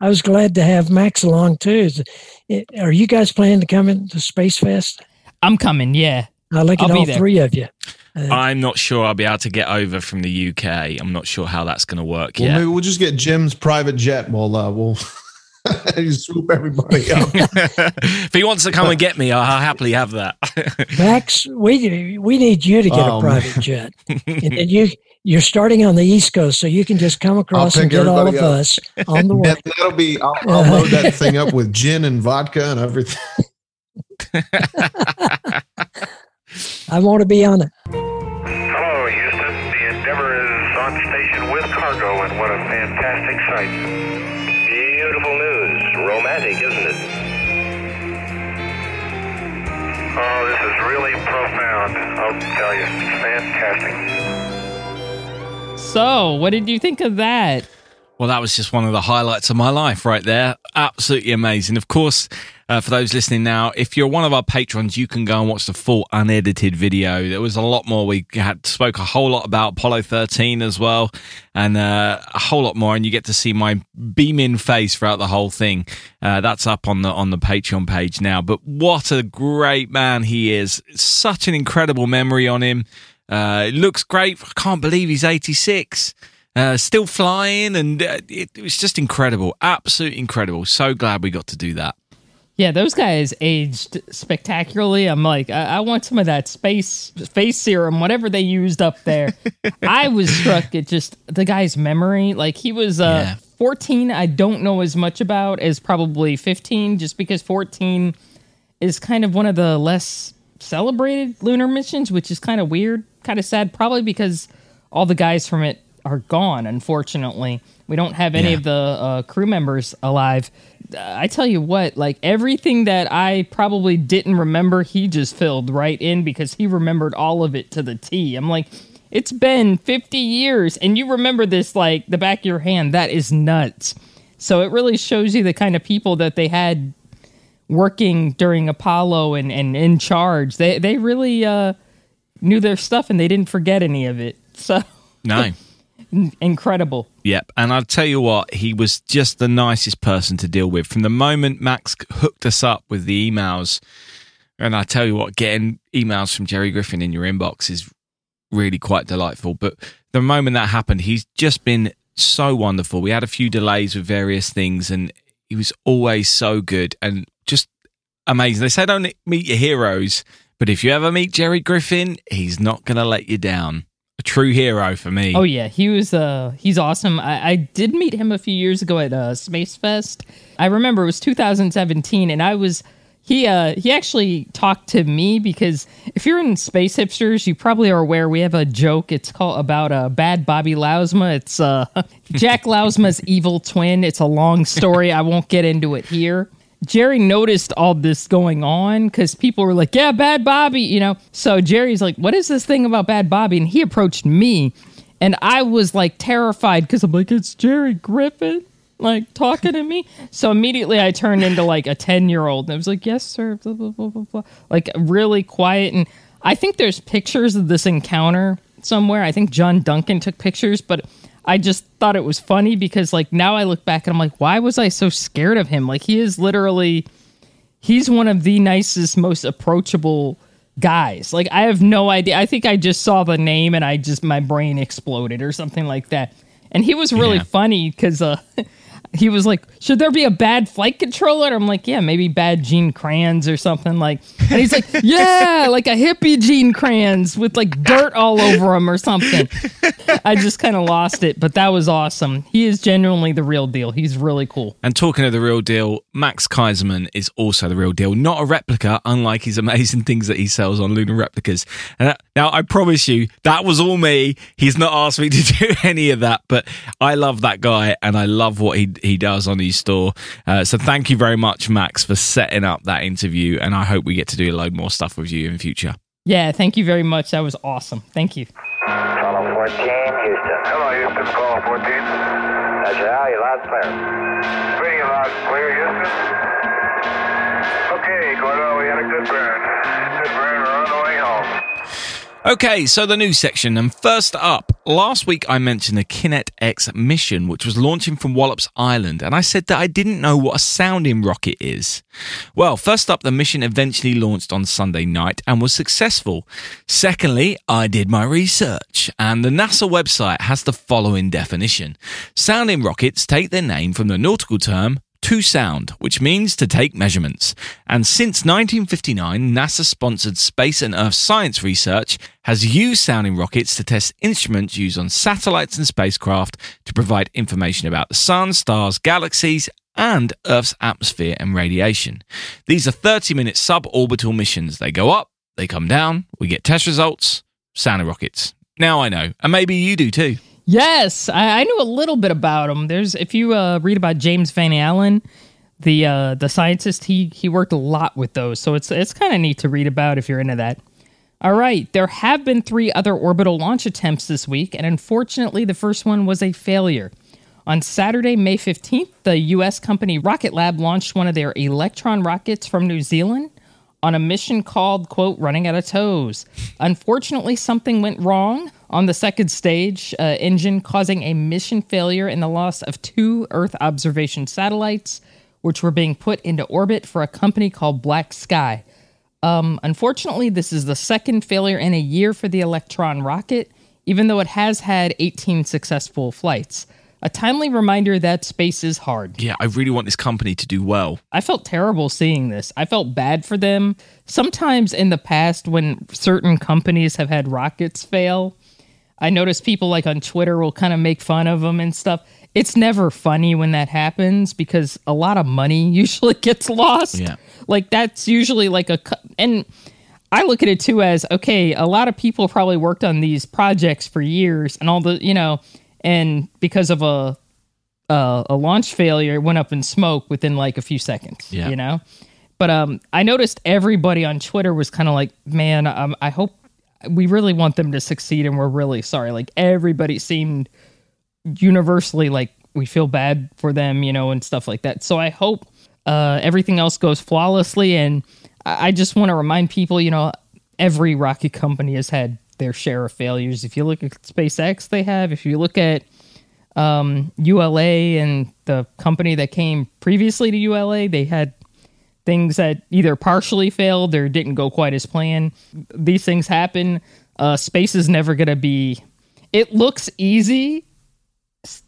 I was glad to have Max along too. Is it, are you guys planning to come into Space Fest? I'm coming. Yeah. I look I'll at all there. three of you. Uh, I'm not sure I'll be able to get over from the UK. I'm not sure how that's going to work Well, yet. maybe we'll just get Jim's private jet. We'll uh, we'll swoop everybody up. if he wants to come and get me, I'll happily have that. Max, we we need you to get Oh, a private jet, and then you you're starting on the East Coast, so you can just come across and get all of up. us on the way. That, that'll be. I'll, I'll load that thing up with gin and vodka and everything. I want to be on it. Hello, Houston. The Endeavor is on station with cargo, and what a fantastic sight. Beautiful news. Romantic, isn't it? Oh, this is really profound. I'll tell you. It's fantastic. So, what did you think of that? Well, that was just one of the highlights of my life right there. Absolutely amazing. Of course, uh, for those listening now, if you're one of our patrons, you can go and watch the full unedited video. There was a lot more. We had spoke a whole lot about Apollo 13 as well, and uh, a whole lot more. And you get to see my beaming face throughout the whole thing. Uh, that's up on the on the Patreon page now. But what a great man he is! Such an incredible memory on him. Uh, it looks great. I can't believe he's 86 uh, still flying, and uh, it, it was just incredible, absolutely incredible. So glad we got to do that. Yeah, those guys aged spectacularly. I'm like, I, I want some of that space face serum, whatever they used up there. I was struck at just the guy's memory. Like he was uh, Yeah. 14. I don't know as much about as probably 15, just because 14 is kind of one of the less celebrated lunar missions, which is kind of weird, kind of sad. Probably because all the guys from it are gone. Unfortunately, we don't have any Yeah. of the uh, crew members alive. I tell you what, like everything that I probably didn't remember, he just filled right in because he remembered all of it to the T. I'm like, it's been 50 years and you remember this like the back of your hand. That is nuts. So it really shows you the kind of people that they had working during Apollo and, and in charge. They they really uh, knew their stuff and they didn't forget any of it. So No, incredible. Yep. And I'll tell you what, he was just the nicest person to deal with. From the moment Max hooked us up with the emails, and I tell you what, getting emails from Jerry Griffin in your inbox is really quite delightful. But the moment that happened, he's just been so wonderful. We had a few delays with various things, and he was always so good and just amazing. They say don't meet your heroes, but if you ever meet Jerry Griffin, he's not going to let you down. A true hero for me. Oh yeah, he was. Uh, he's awesome. I, I did meet him a few years ago at uh, Space Fest. I remember it was 2017, and I was. He uh he actually talked to me because if you're in Space Hipsters, you probably are aware we have a joke. It's called about uh, bad Bobby Lousma. It's uh Jack Lousma's evil twin. It's a long story. I won't get into it here. Jerry noticed all this going on because people were like, yeah, Bad Bobby, you know. So Jerry's like, what is this thing about Bad Bobby? And he approached me, and I was like terrified because I'm like, it's Jerry Griffin, like talking to me. So immediately I turned into like a 10 year old, and I was like, yes, sir, blah, blah, blah, blah, blah. Like really quiet. And I think there's pictures of this encounter somewhere. I think John Duncan took pictures, but I just thought it was funny because like now I look back and I'm like, why was I so scared of him? Like he is literally he's one of the nicest, most approachable guys. Like I have no idea. I think I just saw the name and I just my brain exploded or something like that. And he was really Yeah. funny because uh he was like, "Should there be a bad flight controller?" And I'm like, "Yeah, maybe bad Gene Kranz or something like." And he's like, "Yeah, like a hippie Gene Kranz with like dirt all over him or something." I just kind of lost it, but that was awesome. He is genuinely the real deal. He's really cool. And talking of the real deal, Max Kaiserman is also the real deal, not a replica, unlike his amazing things that he sells on Lunar Replicas. And that, now, I promise you, that was all me. He's not asked me to do any of that, but I love that guy and I love what he, he does on his store. Uh, so thank you very much, Max, for setting up that interview. And I hope we get to do a load more stuff with you in future. Yeah, thank you very much. That was awesome. Thank you. Apollo 14, Houston. Hello, Houston. Call 14. Roger, how you loud and clear? Pretty loud and clear, Houston. Okay, Gordo, we had a good burn. Good burn. We're on the way home. Okay, so the news section. And first up, last week I mentioned the Kinet X mission, which was launching from Wallops Island, and I said that I didn't know what a sounding rocket is. Well, first up, the mission eventually launched on Sunday night and was successful. Secondly, I did my research, and the NASA website has the following definition Sounding rockets take their name from the nautical term to sound, which means to take measurements. And since 1959, NASA sponsored space and earth science research has used sounding rockets to test instruments used on satellites and spacecraft to provide information about the sun, stars, galaxies, and Earth's atmosphere and radiation. These are 30 minute suborbital missions. They go up, they come down, we get test results, sounding rockets. Now I know, and maybe you do too. Yes, I, I knew a little bit about him. There's if you uh, read about James Van Allen, the uh, the scientist, he he worked a lot with those. So it's it's kind of neat to read about if you're into that. All right, there have been three other orbital launch attempts this week, and unfortunately, the first one was a failure. On Saturday, May 15th, the U.S. company Rocket Lab launched one of their Electron rockets from New Zealand on a mission called, quote, running out of toes. Unfortunately, something went wrong on the second stage uh, engine, causing a mission failure and the loss of two Earth observation satellites, which were being put into orbit for a company called Black Sky. Um, unfortunately, this is the second failure in a year for the Electron rocket, even though it has had 18 successful flights. A timely reminder that space is hard. Yeah, I really want this company to do well. I felt terrible seeing this. I felt bad for them. Sometimes in the past, when certain companies have had rockets fail, I notice people like on Twitter will kind of make fun of them and stuff. It's never funny when that happens because a lot of money usually gets lost. Yeah. Like that's usually like a and I look at it too as okay, a lot of people probably worked on these projects for years and all the, you know, and because of a uh, a launch failure, it went up in smoke within like a few seconds, Yeah. you know? But um, I noticed everybody on Twitter was kind of like, man, um, I hope we really want them to succeed and we're really sorry. Like everybody seemed universally like we feel bad for them, you know, and stuff like that. So I hope uh, everything else goes flawlessly. And I I just want to remind people, you know, every rocket company has had their share of failures. If you look at SpaceX, they have. If you look at um, ULA and the company that came previously to ULA, they had things that either partially failed or didn't go quite as planned. These things happen. Uh, space is never going to be. It looks easy,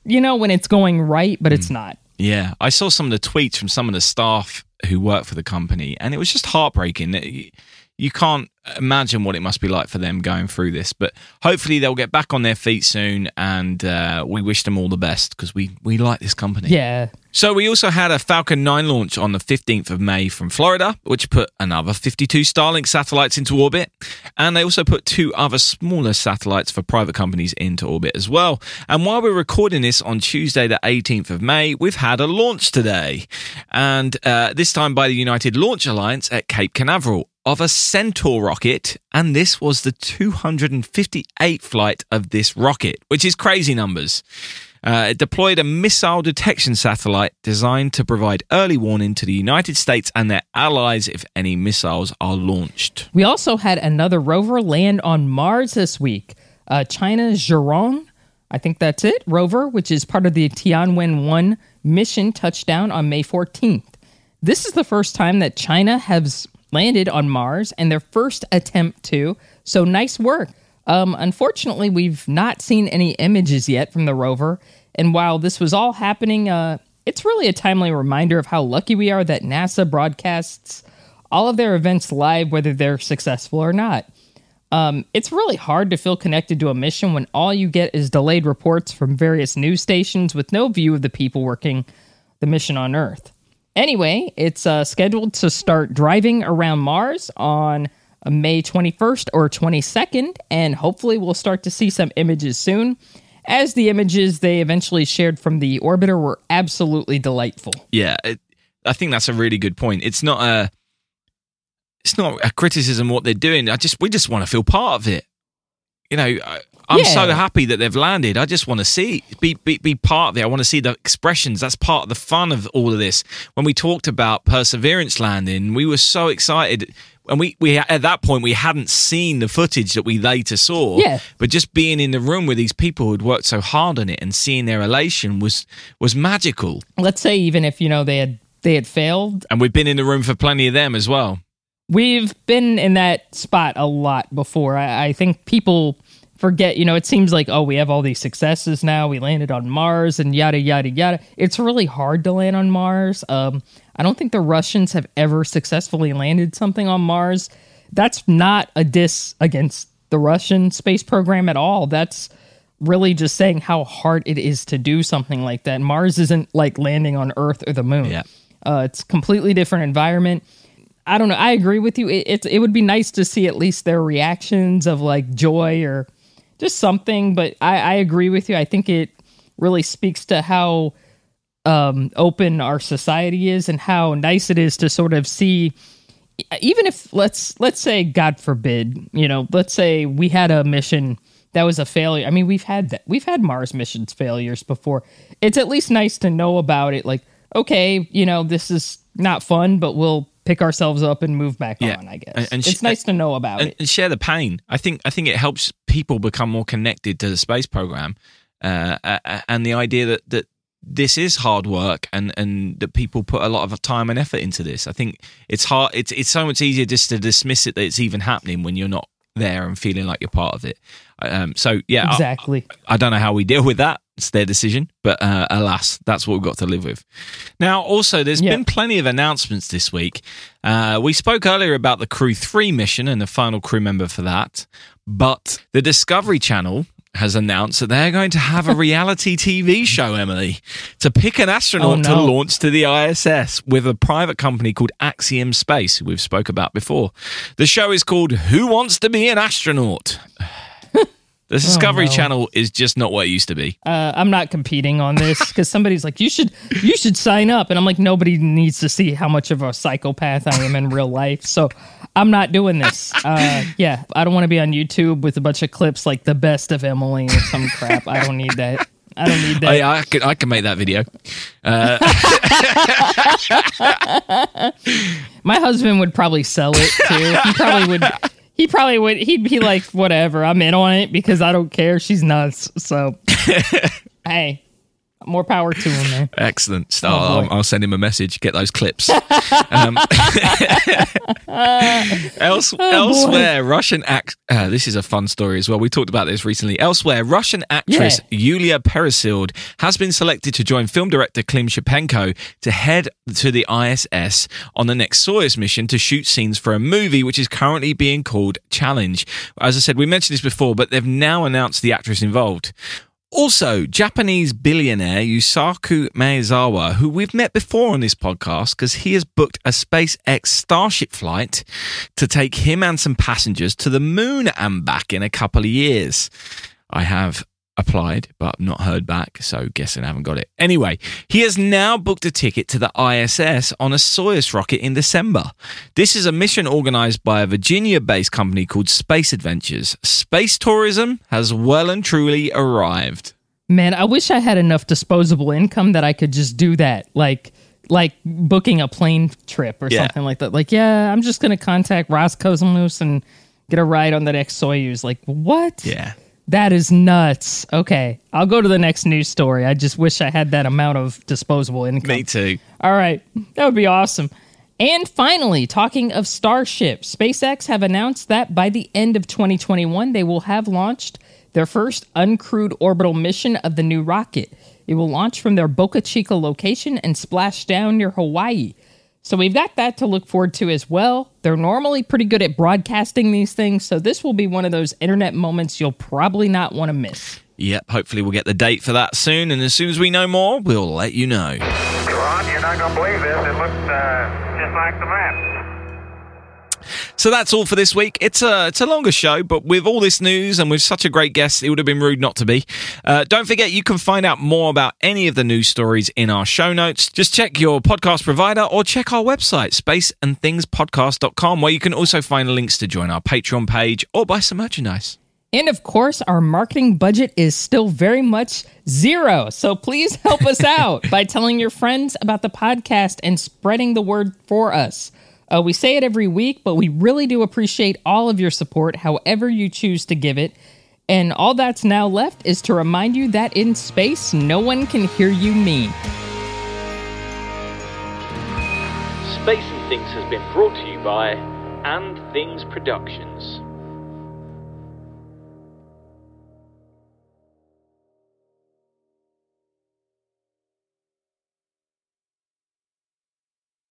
you know, when it's going right, but it's not. Yeah, I saw some of the tweets from some of the staff who work for the company, and it was just heartbreaking. You- You can't imagine what it must be like for them going through this, but hopefully they'll get back on their feet soon, and uh, we wish them all the best because we we like this company. Yeah. So we also had a Falcon 9 launch on the 15th of May from Florida, which put another 52 Starlink satellites into orbit. And they also put two other smaller satellites for private companies into orbit as well. And while we're recording this on Tuesday, the 18th of May, we've had a launch today. And uh, this time by the United Launch Alliance at Cape Canaveral of a Centaur rocket. And this was the 258th flight of this rocket, which is crazy numbers. Uh, it deployed a missile detection satellite designed to provide early warning to the United States and their allies if any missiles are launched. We also had another rover land on Mars this week. Uh, China's Zhurong, I think that's it, rover, which is part of the Tianwen 1 mission, touched down on May 14th. This is the first time that China has landed on Mars and their first attempt to, so nice work. Um, unfortunately, we've not seen any images yet from the rover, and while this was all happening, uh, it's really a timely reminder of how lucky we are that NASA broadcasts all of their events live, whether they're successful or not. Um, it's really hard to feel connected to a mission when all you get is delayed reports from various news stations with no view of the people working the mission on Earth. Anyway, it's uh, scheduled to start driving around Mars on uh, May 21st or 22nd, and hopefully we'll start to see some images soon. As the images they eventually shared from the orbiter were absolutely delightful. Yeah, it, I think that's a really good point. It's not a it's not a criticism what they're doing. I just we just want to feel part of it. You know, I, I'm so happy that they've landed. I just want to see be, be be part of it. I want to see the expressions. That's part of the fun of all of this. When we talked about Perseverance landing, we were so excited. And we, we at that point we hadn't seen the footage that we later saw. Yeah. But just being in the room with these people who'd worked so hard on it and seeing their elation was was magical. Let's say even if you know they had they had failed, And we've been in the room for plenty of them as well. We've been in that spot a lot before. I, I think people forget, you know, it seems like, oh, we have all these successes now. We landed on Mars and yada, yada, yada. It's really hard to land on Mars. Um, I don't think the Russians have ever successfully landed something on Mars. That's not a diss against the Russian space program at all. That's really just saying how hard it is to do something like that. Mars isn't like landing on Earth or the moon. Yeah. Uh, it's completely different environment. I don't know. I agree with you. It, it it would be nice to see at least their reactions of like joy or just something. But I, I agree with you. I think it really speaks to how um, open our society is and how nice it is to sort of see. Even if let's let's say God forbid, you know, let's say we had a mission that was a failure. I mean, we've had that. We've had Mars missions failures before. It's at least nice to know about it. Like, okay, you know, this is not fun, but we'll pick ourselves up and move back Yeah. on. I guess And- and it's sh- nice to know about and, it. and share the pain. I think I think it helps people become more connected to the space program, uh, and the idea that that this is hard work and and that people put a lot of time and effort into this. I think it's hard. It's it's so much easier just to dismiss it that it's even happening when you're not there and feeling like you're part of it. Um, so yeah, I- Exactly. I don't know how we deal with that. It's their decision, but uh, alas, that's what we've got to live with. Now, also, there's Yeah. been plenty of announcements this week. Uh, we spoke earlier about the Crew 3 mission and the final crew member for that, but the Discovery Channel has announced that they're going to have a reality TV show, Emily, to pick an astronaut Oh, to launch to the ISS with a private company called Axiom Space, who we've spoke about before. The show is called Who Wants to Be an Astronaut? The Discovery no. Channel is just not what it used to be. Uh, I'm not competing on this because somebody's like, you should, you should sign up, and I'm like, nobody needs to see how much of a psychopath I am in real life, so I'm not doing this. Uh, yeah, I don't want to be on YouTube with a bunch of clips like the best of Emily or some crap. I don't need that. I don't need that. Oh, yeah, I can, I can make that video. My husband would probably sell it too. He probably would. He probably would. He'd be like, whatever, I'm in on it because I don't care. She's nuts. So, hey, more power to him, man. Excellent. So Oh, I'll. I'll send him a message. Get those clips. um, else, elsewhere, Russian act. Uh, this is a fun story as well. We talked about this recently. Elsewhere, Russian actress Yulia Peresild has been selected to join film director Klim Shipenko to head to the ISS on the next Soyuz mission to shoot scenes for a movie which is currently being called Challenge. As I said, we mentioned this before, but they've now announced the actress involved. Also, Japanese billionaire Yusaku Maezawa, who we've met before on this podcast because he has booked a SpaceX Starship flight to take him and some passengers to the moon and back in a couple of years. I have applied, but not heard back, so guessing I haven't got it. Anyway, he has now booked a ticket to the ISS on a Soyuz rocket in December. This is a mission organized by a Virginia based company called Space Adventures. Space tourism has well and truly arrived. Man, I wish I had enough disposable income that I could just do that. Like, like booking a plane trip or Yeah. something like that. Like, yeah, I'm just gonna contact Roscosmos and get a ride on the next Soyuz. Like, what? Yeah. That is nuts. Okay, I'll go to the next news story. I just wish I had that amount of disposable income. Me too. All right, that would be awesome. And finally, talking of Starship, SpaceX have announced that by the end of 2021, they will have launched their first uncrewed orbital mission of the new rocket. It will launch from their Boca Chica location and splash down near Hawaii. So we've got that to look forward to as well. They're normally pretty good at broadcasting these things, so this will be one of those internet moments you'll probably not want to miss. Yep, hopefully we'll get the date for that soon, and as soon as we know more, we'll let you know. Ron, you're not going to believe this. It looks uh, just like the map. So that's all for this week. It's a it's a longer show, but with all this news and with such a great guest, it would have been rude not to be. Uh, don't forget, you can find out more about any of the news stories in our show notes. Just check your podcast provider or check our website, spaceandthingspodcast.com, where you can also find links to join our Patreon page or buy some merchandise. And of course, our marketing budget is still very much zero. So please help us out by telling your friends about the podcast and spreading the word for us. Uh, we say it every week, but we really do appreciate all of your support, however you choose to give it. And all that's now left is to remind you that in space, no one can hear you mean. Space and Things has been brought to you by And Things Productions.